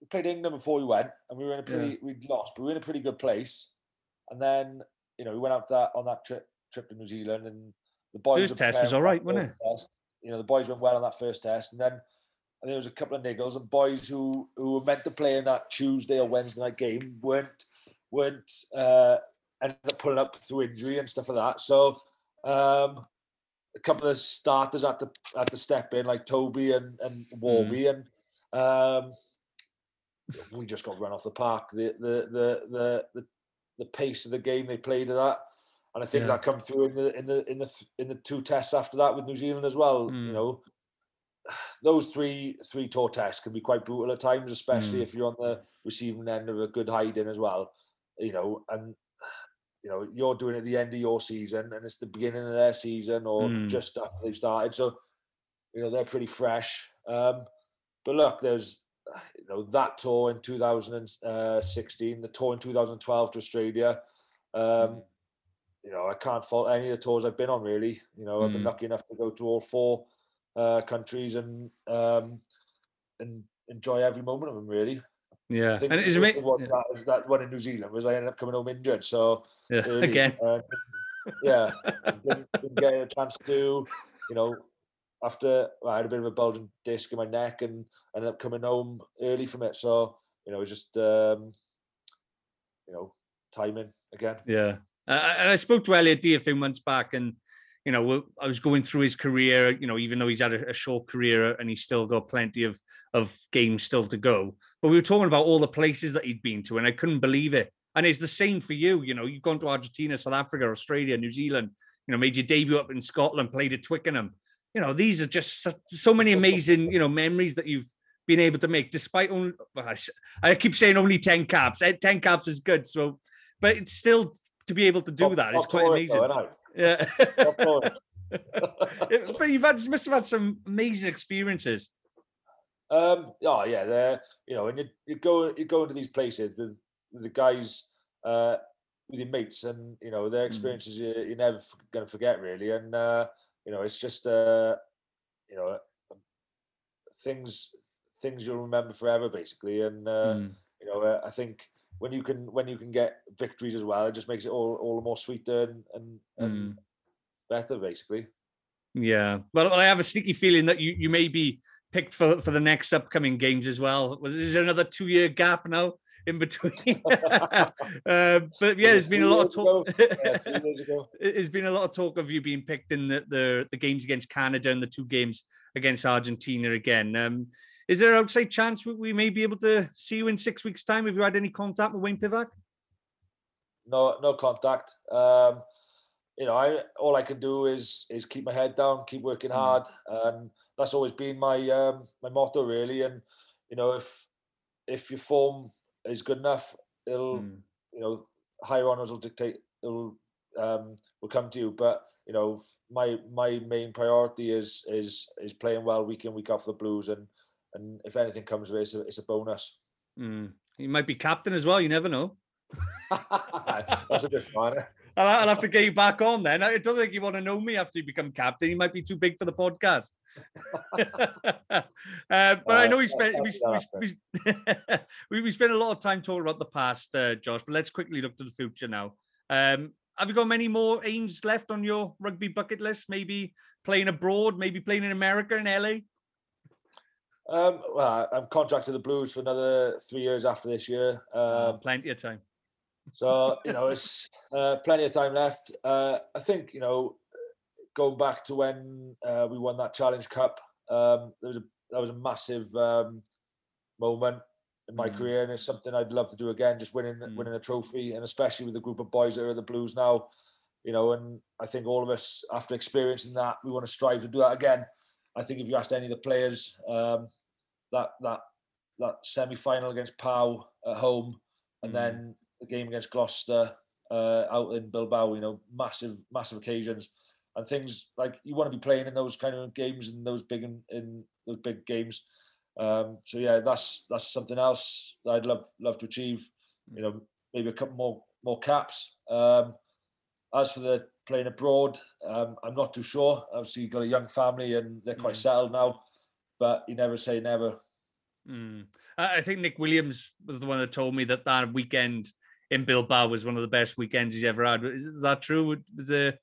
we played England before we went, and we were in a Yeah. pretty we'd lost, but we were in a pretty good place. And then you know we went out that on that trip trip to New Zealand, and the boys First test was all right, all for right, that wasn't first test. You know the boys went well on that first test, and then I think there was a couple of niggles, and boys who who were meant to play in that Tuesday or Wednesday night game weren't weren't uh, ended up pulling up through injury and stuff like that. So. Um, a couple of starters at the at the step in, like Toby and and Warby, and um, we just got run off the park. The the the the the, the pace of the game they played at that, and I think Yeah. that come through in the in the in the in the two tests after that with New Zealand as well. Mm. You know, <sighs> those three three tour tests can be quite brutal at times, especially Mm. if you're on the receiving end of a good hiding as well. You know, and <sighs> you know you're doing it at the end of your season, and it's the beginning of their season or Mm. just after they've started. So you know they're pretty fresh. Um, but look, there's <sighs> you know that tour in 2016, the tour in 2012 to Australia. Um, you know, I can't fault any of the tours I've been on. Really, you know, I've been Mm. lucky enough to go to all four uh, countries, and um, and enjoy every moment of them. Really, Yeah, and it's the amazing. one that, that one in New Zealand was I ended up coming home injured. So Yeah, early, again. uh, yeah, didn't, <laughs> didn't get a chance to, you know, after well, I had a bit of a bulging disc in my neck and ended up coming home early from it. So you know, it was just um, you know, timing again. Yeah, uh, and I spoke to Elliot Dee a few months back, and you know, I was going through his career. You know, even though he's had a, a short career and he's still got plenty of of games still to go. But we were talking about all the places that he'd been to, and I couldn't believe it. And it's the same for you. You know, you've gone to Argentina, South Africa, Australia, New Zealand. You know, made your debut up in Scotland, played at Twickenham. You know, these are just so, so many amazing, you know, memories that you've been able to make, despite only. I keep saying only ten caps. Eh, Ten caps is good. So, but it's still to be able to do Top- that is top quite though, amazing. innit? Yeah. <laughs> But you've had must have had some amazing experiences. Um, oh yeah, they're you know, and you you go you go into these places with, with the guys, uh, with your mates, and you know their experiences you, you're never f- gonna forget really, and uh, you know it's just uh, you know things things you'll remember forever basically, and uh, Mm. you know uh, I think when you can when you can get victories as well, it just makes it all all the more sweeter and and, and better basically. Yeah. Well, I have a sneaky feeling that you you may be picked for for the next upcoming games as well. Was is there another two year gap now in between? <laughs> uh, but yeah, there's been a lot of talk. Yeah, three years ago. <laughs> There's been a lot of talk of you being picked in the the, the games against Canada and the two games against Argentina again. Um, is there outside chance we, we may be able to see you in six weeks' time? Have you had any contact with Wayne Pivac? no no contact. Um, you know, I all I can do is is keep my head down, keep working hard, and that's always been my um, my motto really. And you know, if if your form is good enough, it'll you know higher honors will dictate it'll um, will come to you. But you know, my my main priority is is is playing well week in week out for the Blues, and and if anything comes of it, it's a, it's a bonus. Mm. You might be captain as well. You never know. <laughs> That's a different one. <laughs> I'll, I'll have to get you back on then. I don't think you want to know me after you become captain. You might be too big for the podcast. <laughs> uh, but I know we Uh, spent we, we, we, we, we spent a lot of time talking about the past, uh, Josh. But let's quickly look to the future now. Um, have you got many more aims left on your rugby bucket list? Maybe playing abroad, maybe playing in America in LA. Um, well, I'm contracted to the Blues for another three years after this year. Um, plenty of time. So <laughs> you know, it's uh, plenty of time left. Uh, I think you know, going back to when uh, we won that Challenge Cup, um, there was a that was a massive um, moment in my Mm. career, and it's something I'd love to do again. Just winning winning a trophy, and especially with the group of boys that are the Blues now. You know, and I think all of us, after experiencing that, we want to strive to do that again. I think if you asked any of the players, um, that that that semi final against Pau at home, and then the game against Gloucester uh, out in Bilbao, you know, massive massive occasions, and things like you want to be playing in those kind of games and those big in, in those big games. Um, so yeah, that's that's something else that I'd love love to achieve. You know, maybe a couple more more caps. Um, as for the playing abroad, um, I'm not too sure. Obviously, you've got a young family and they're quite settled now, but you never say never. Mm. I I think Nick Williams was the one that told me that that weekend in Bilbao was one of the best weekends he's ever had. Is, is that true? Was there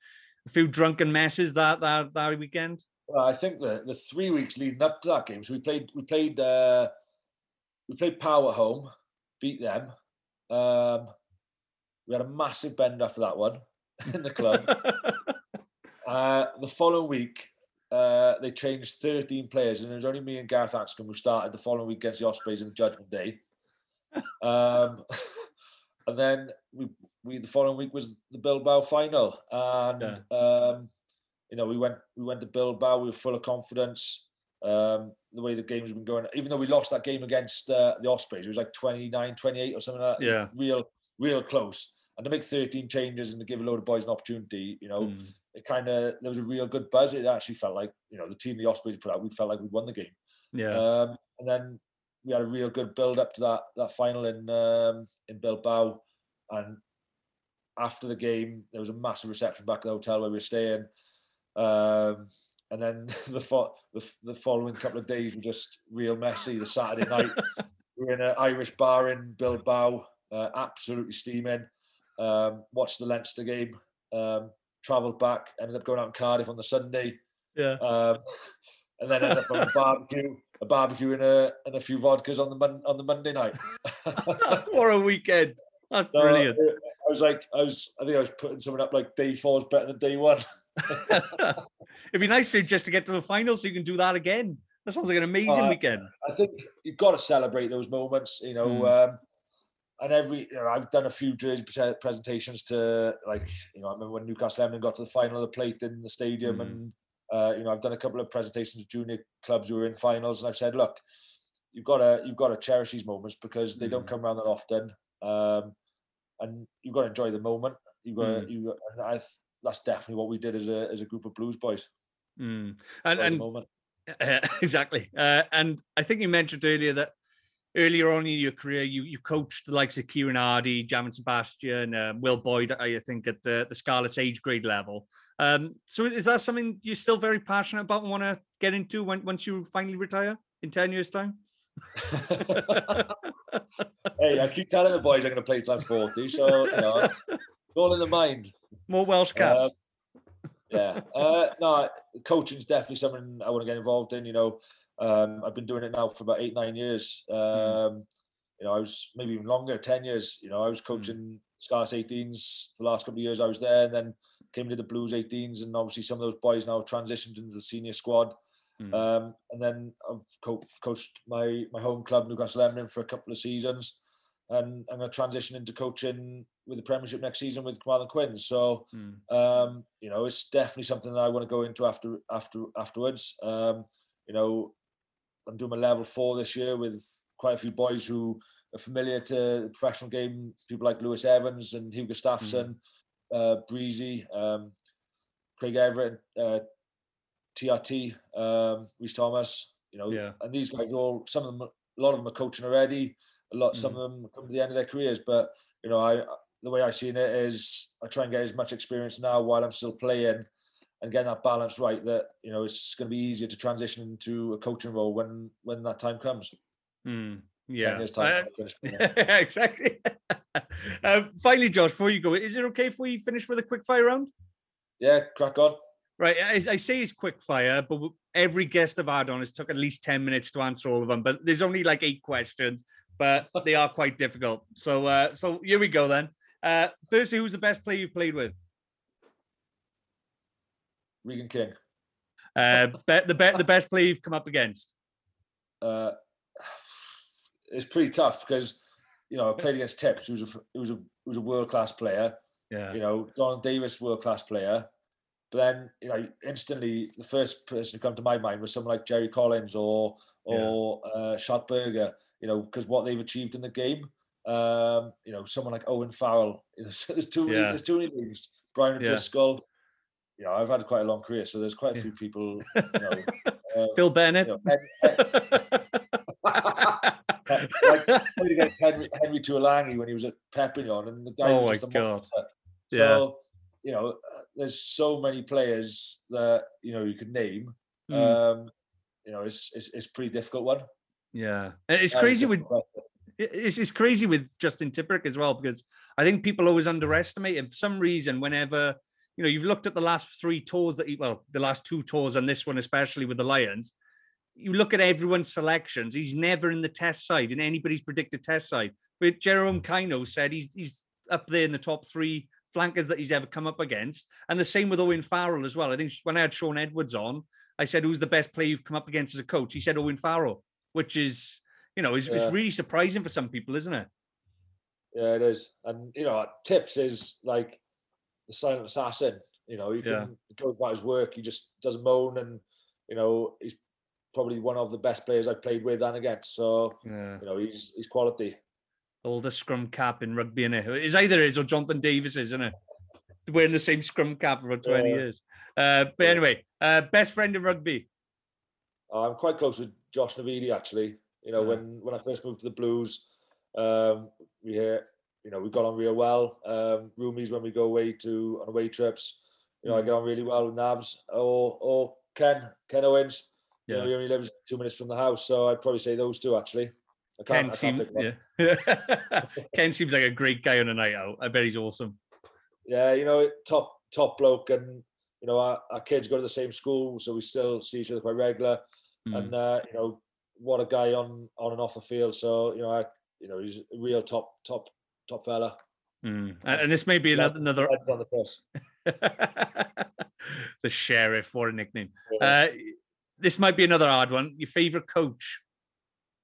a few drunken messes that that, that weekend? Well, I think the, the three weeks leading up to that game, so we played we played uh, we played Pau home, beat them. Um, we had a massive bend after that one <laughs> in the club. uh, the following week, uh, they changed 13 players, and it was only me and Gareth Anscombe who started the following week against the Ospreys in the Judgment Day. <laughs> Um, <laughs> and then we, we the following week was the Bilbao final, and um, you know we went we went to Bilbao. We were full of confidence. Um, the way the game's been going, even though we lost that game against uh, the Ospreys, it was like 29, 28 or something like that. Yeah. real, real close. And to make 13 changes and to give a load of boys an opportunity, you know, Mm. it kind of there was a real good buzz. It actually felt like you know the team the Ospreys put out, we felt like we'd won the game. Yeah. Um, and then we had a real good build up to that that final in um, in Bilbao, and after the game there was a massive reception back at the hotel where we were staying, um, and then <laughs> the, fo- the the following couple of days were just real messy. The Saturday night, <laughs> we were in an Irish bar in Bilbao, uh, absolutely steaming. Um, watched the Leinster game, um, travelled back, ended up going out in Cardiff on the Sunday, Yeah. um, and then ended up on a <laughs> barbecue, a barbecue and a and a few vodkas on the mon- on the Monday night. <laughs> what a weekend. That's So, brilliant. uh, I was like, I was, I think I was putting something up like day four is better than day one. <laughs> It'd be nice for you just to get to the final so you can do that again. That sounds like an amazing Uh, weekend. I think you've got to celebrate those moments, you know. Mm. Um, and every, you know, I've done a few jersey presentations to, like, you know, I remember when Newcastle Emlyn got to the final of the plate in the stadium, Mm. and uh, you know, I've done a couple of presentations to junior clubs who are in finals, and I've said, look, you've got to, you've got to cherish these moments because they don't Mm. come around that often, um, and you've got to enjoy the moment. You've got, Mm. you, and I, th- that's definitely what we did as a as a group of blues boys. Mm. And, Enjoy and. Uh, <laughs> exactly. Uh, and I think you mentioned earlier that earlier on in your career, you you coached the likes of Kieran Hardy, Javan Sebastian, uh, Will Boyde, I think, at the, the Scarlet's age grade level. Um, so is that something you're still very passionate about and want to get into when, once you finally retire in 10 years' time? <laughs> hey, I keep telling the boys I'm going to play till I'm 40, so you know, it's all in the mind. More Welsh caps. Uh, yeah, uh, no, coaching's definitely something I want to get involved in. You know, um, I've been doing it now for about eight, nine years. Um, You know, I was maybe even longer, ten years. You know, I was coaching Scarlets 18s for the last couple of years. I was there, and then came to the Blues 18s, and obviously some of those boys now transitioned into the senior squad. Mm. Um, and then I've co- coached my my home club Newcastle Emlyn for a couple of seasons, and I'm going to transition into coaching with the Premiership next season with Carmarthen Quins. So Mm. um, you know, it's definitely something that I want to go into after after afterwards. Um, you know, I'm doing my level four this year with quite a few boys who are familiar to professional game. People like Lewis Evans and Hugh Gustafson, uh, Breezy, um, Craig Everett, uh, TRT, um, Reece Thomas. You know, Yeah. and these guys all some of them. A lot of them are coaching already. A lot, some of them come to the end of their careers. But you know, I the way I see it is, I try and get as much experience now while I'm still playing, and getting that balance right. That you know, it's going to be easier to transition into a coaching role when when that time comes. Mm. Yeah. time, Uh, I'll finish playing. <laughs> exactly. um, <laughs> finally, Josh, before you go, is it okay if we finish with a quick fire round? yeah, crack on. Right, I, I say it's quick fire, but every guest I've had on has took at least ten minutes to answer all of them. But there's only like eight questions, but they are quite difficult. So, uh, so here we go then. Uh, firstly, who's the best player you've played with? Regan King. Uh, bet the bet the best player you've come up against. uh, it's pretty tough because you know I played against Tips, who's a who was a a world class player. Yeah, You know, Jon Davies, world class player. But then you know, instantly the first person to come to my mind was someone like Jerry Collins or Yeah. or uh, Schalk Burger. You know, because what they've achieved in the game. Um, you know, someone like Owen Farrell. There's, <laughs> there's too many. Yeah. There's too many names. Brian Yeah. O'Driscoll. You know, I've had quite a long career, so there's quite a few people. You know, uh, <laughs> Phil Bennett. you know, <laughs> like played against Henry, Henry Tuilagi when he was at Perpignan, and the guy Oh was just a God. monster. yeah, So, you know, there's so many players that you know you could name. Mm, Um, you know, it's, it's it's a pretty difficult one. yeah. And It's crazy with it's, it's crazy with Justin Tipuric as well because I think people always underestimate him for some reason. Whenever you know you've looked at the last three tours that he well, the last two tours and this one especially with the Lions, you look at everyone's selections. He's never in the test side in anybody's predicted test side. But Jerome mm. Kaino said he's he's up there in the top three flankers that he's ever come up against, and the same with Owen Farrell as well. I think when I had Shaun Edwards on, I said, "Who's the best player you've come up against as a coach?" He said Owen Farrell, which is you know, is, Yeah. is really surprising for some people, isn't it? Yeah, it is. And you know, Tips is like the silent assassin. You know, he can Yeah. goes about his work. He just doesn't moan, and you know, he's probably one of the best players I've played with and against. So Yeah. you know, he's he's quality. Oldest scrum cap in rugby, in it? It's either his or Jonathan Davies, isn't it? Wearing the same scrum cap for about 20 Yeah. years. Uh, but anyway, uh, best friend in rugby. Uh, I'm quite close with Josh Navidi actually. You know, Yeah. when when I first moved to the Blues, um, we hear, you know, we got on real well. Um, roomies when we go away to on away trips, you know, I Mm. get on really well with Navs or or Ken, Ken Owens. You know, Yeah. he only lives two minutes from the house, so I'd probably say those two actually. I Ken I seems yeah. <laughs> Ken seems like a great guy on a night out. I bet he's awesome. yeah, you know, top top bloke, and you know, our, our kids go to the same school, so we still see each other quite regular. Mm. And uh, you know, what a guy on on and off the field. So you know, I, you know, he's a real top top top fella. Mm. And, and this may be Yeah, another the bus. <laughs> the sheriff. What a nickname. Yeah. Uh, this might be another hard one. Your favorite coach?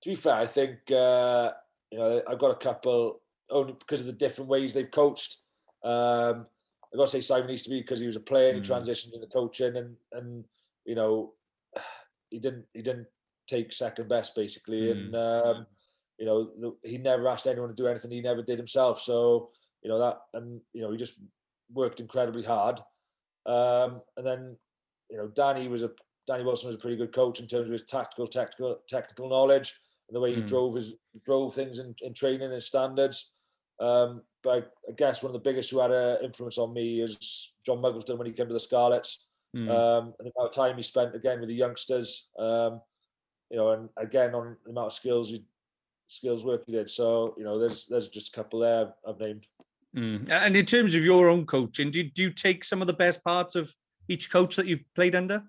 to be fair, I think uh, you know I've got a couple only because of the different ways they've coached. Um, I got to say Simon Easterby because he was a player and he Mm. transitioned into coaching, and and you know <sighs> he didn't he didn't take second best basically, and um, you know he never asked anyone to do anything he never did himself. So you know that, and you know he just worked incredibly hard. Um, and then you know Danny was a Danny Wilson was a pretty good coach in terms of his tactical, technical, technical knowledge and the way he Mm. drove his drove things in, in training and standards. Um, but I, guess one of the biggest who had an influence on me is John Muggleton when he came to the Scarlets. Mm. Um, and the amount of time he spent again with the youngsters, um, you know, and again on the amount of skills he, skills work he did. So you know, there's there's just a couple there I've, I've named. Mm. And in terms of your own coaching, do you, do you take some of the best parts of each coach that you've played under?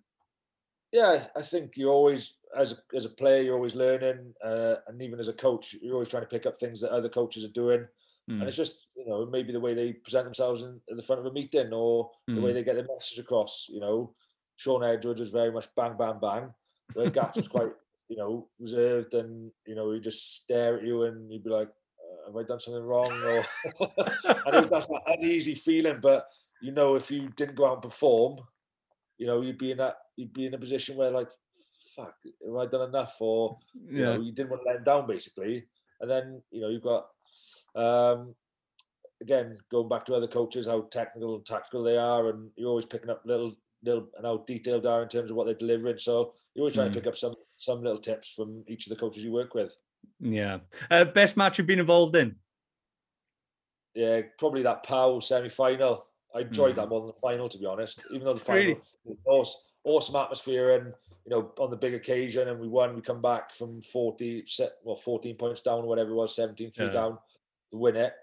Yeah, I think you're always as a, as a player, you're always learning, uh, and even as a coach, you're always trying to pick up things that other coaches are doing. Mm. And it's just you know maybe the way they present themselves in, at the front of a meeting, or the way Mm. they get their message across. You know, Shaun Edwards was very much bang bang bang. Where Gats was quite you know reserved, and you know he'd just stare at you, and you'd be like, uh, "Have I done something wrong?" Or <laughs> I know that's an easy feeling, but you know if you didn't go out and perform, you know you'd be in that you'd be in a position where like, "Fuck, have I done enough?" Or you yeah. know you didn't want to let them down basically and then you know you've got um again going back to other coaches how technical and tactical they are and you're always picking up little little and how detailed they are in terms of what they're delivering so you're always trying Mm. to pick up some some little tips from each of the coaches you work with Yeah. Uh, best match you've been involved in? yeah probably that Pau semi-final I enjoyed Mm. that more than the final to be honest even though the final Really? was awesome, awesome atmosphere and you know on the big occasion and we won we come back from 40 set well 14 points down whatever it was 17 3 Yeah. down to win it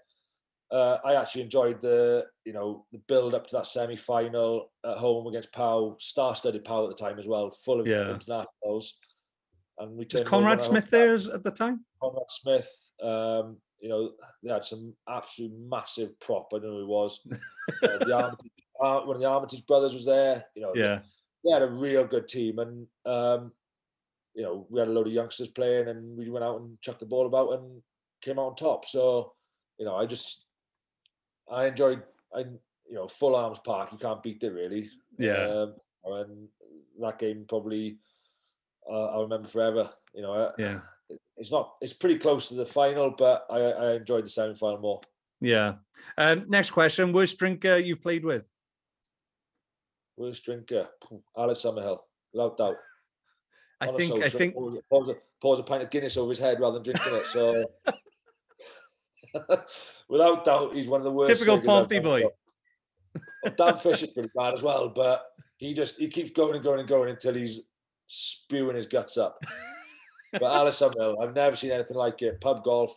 uh, I actually enjoyed the you know the build up to that semi final at home against Pau, star-studded Pau at the time as well, full of Yeah. internationals. And we Was Conrad Smith there at the time? Conrad Smith, um, you know, they had some absolute massive prop. I know who he was. <laughs> uh, the Armitage, uh, one of the Armitage brothers was there. You know, Yeah. they had a real good team, and um, you know, we had a load of youngsters playing, and we went out and chucked the ball about and came out on top. So, you know, I just I enjoyed, I you know, full arms park. You can't beat it really. Yeah. Um, and that game probably I'll remember forever. You know, Yeah. it's not, it's pretty close to the final, but I, I enjoyed the semi final more. Yeah. Um, next question. Worst drinker you've played with? Worst drinker, Alex Summerhill, without doubt. I think I think pours, pours, a, pint of Guinness over his head rather than drinking it. So, <laughs> without doubt, he's one of the worst. typical figures I've Ponty ever boy. Dan Fish is pretty bad as well, but he just he keeps going and going and going until he's spewing his guts up. <laughs> But Alex Summerhill, I've never seen anything like it. Pub golf,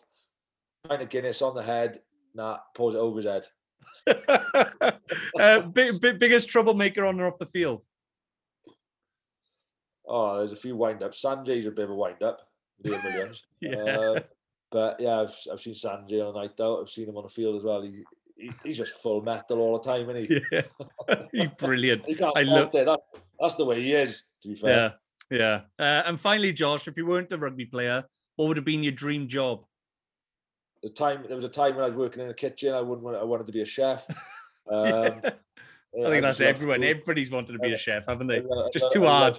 pint of Guinness on the head, nah, pours it over his head. <laughs> uh, big, big, biggest troublemaker on or off the field? Oh, there's a few wind ups. Sanjay's a bit of a wind up, Liam <laughs> Williams. Yeah. Uh, but yeah, I've, I've seen Sanjay on a night out. I've seen him on the field as well. He, he he's just full metal all the time, isn't he? yeah. He's brilliant. He I love it. That, that's the way he is. To be fair, Yeah. Yeah. Uh, and finally, Josh, if you weren't a rugby player, what would have been your dream job? the time there was a time when I was working in a kitchen. I wouldn't. Want, I wanted to be a chef. <laughs> Um, I think that's everyone. food. Everybody's wanted to be a chef, haven't they? I Just too hard.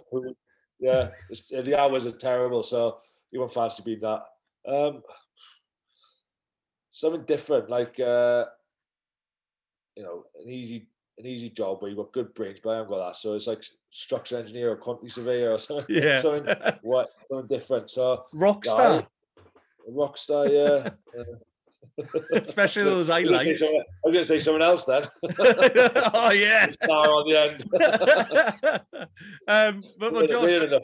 Yeah, the hours are terrible, so you won't fancy being that. Um, something different, like uh, you know, an easy an easy job where you've got good brains, but I haven't got that. So it's like structural engineer or quantity surveyor or <laughs> something. Yeah. something <laughs> what something different. So Rock star. Rock star, yeah. <laughs> Especially those highlights. I'm going to say someone else then. oh yeah. Star on the end. um, but well, Josh, enough,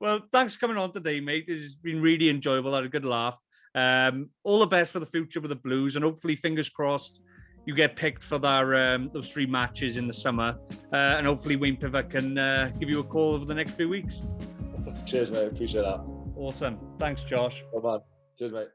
well, thanks for coming on today, mate. This has been really enjoyable. I had a good laugh. Um, all the best for the future with the Blues, and hopefully, fingers crossed, you get picked for their um, those three matches in the summer, uh, and hopefully Wayne Pivac can uh, give you a call over the next few weeks. Cheers, mate. Appreciate that. Awesome. Thanks, Josh. On. Cheers, mate.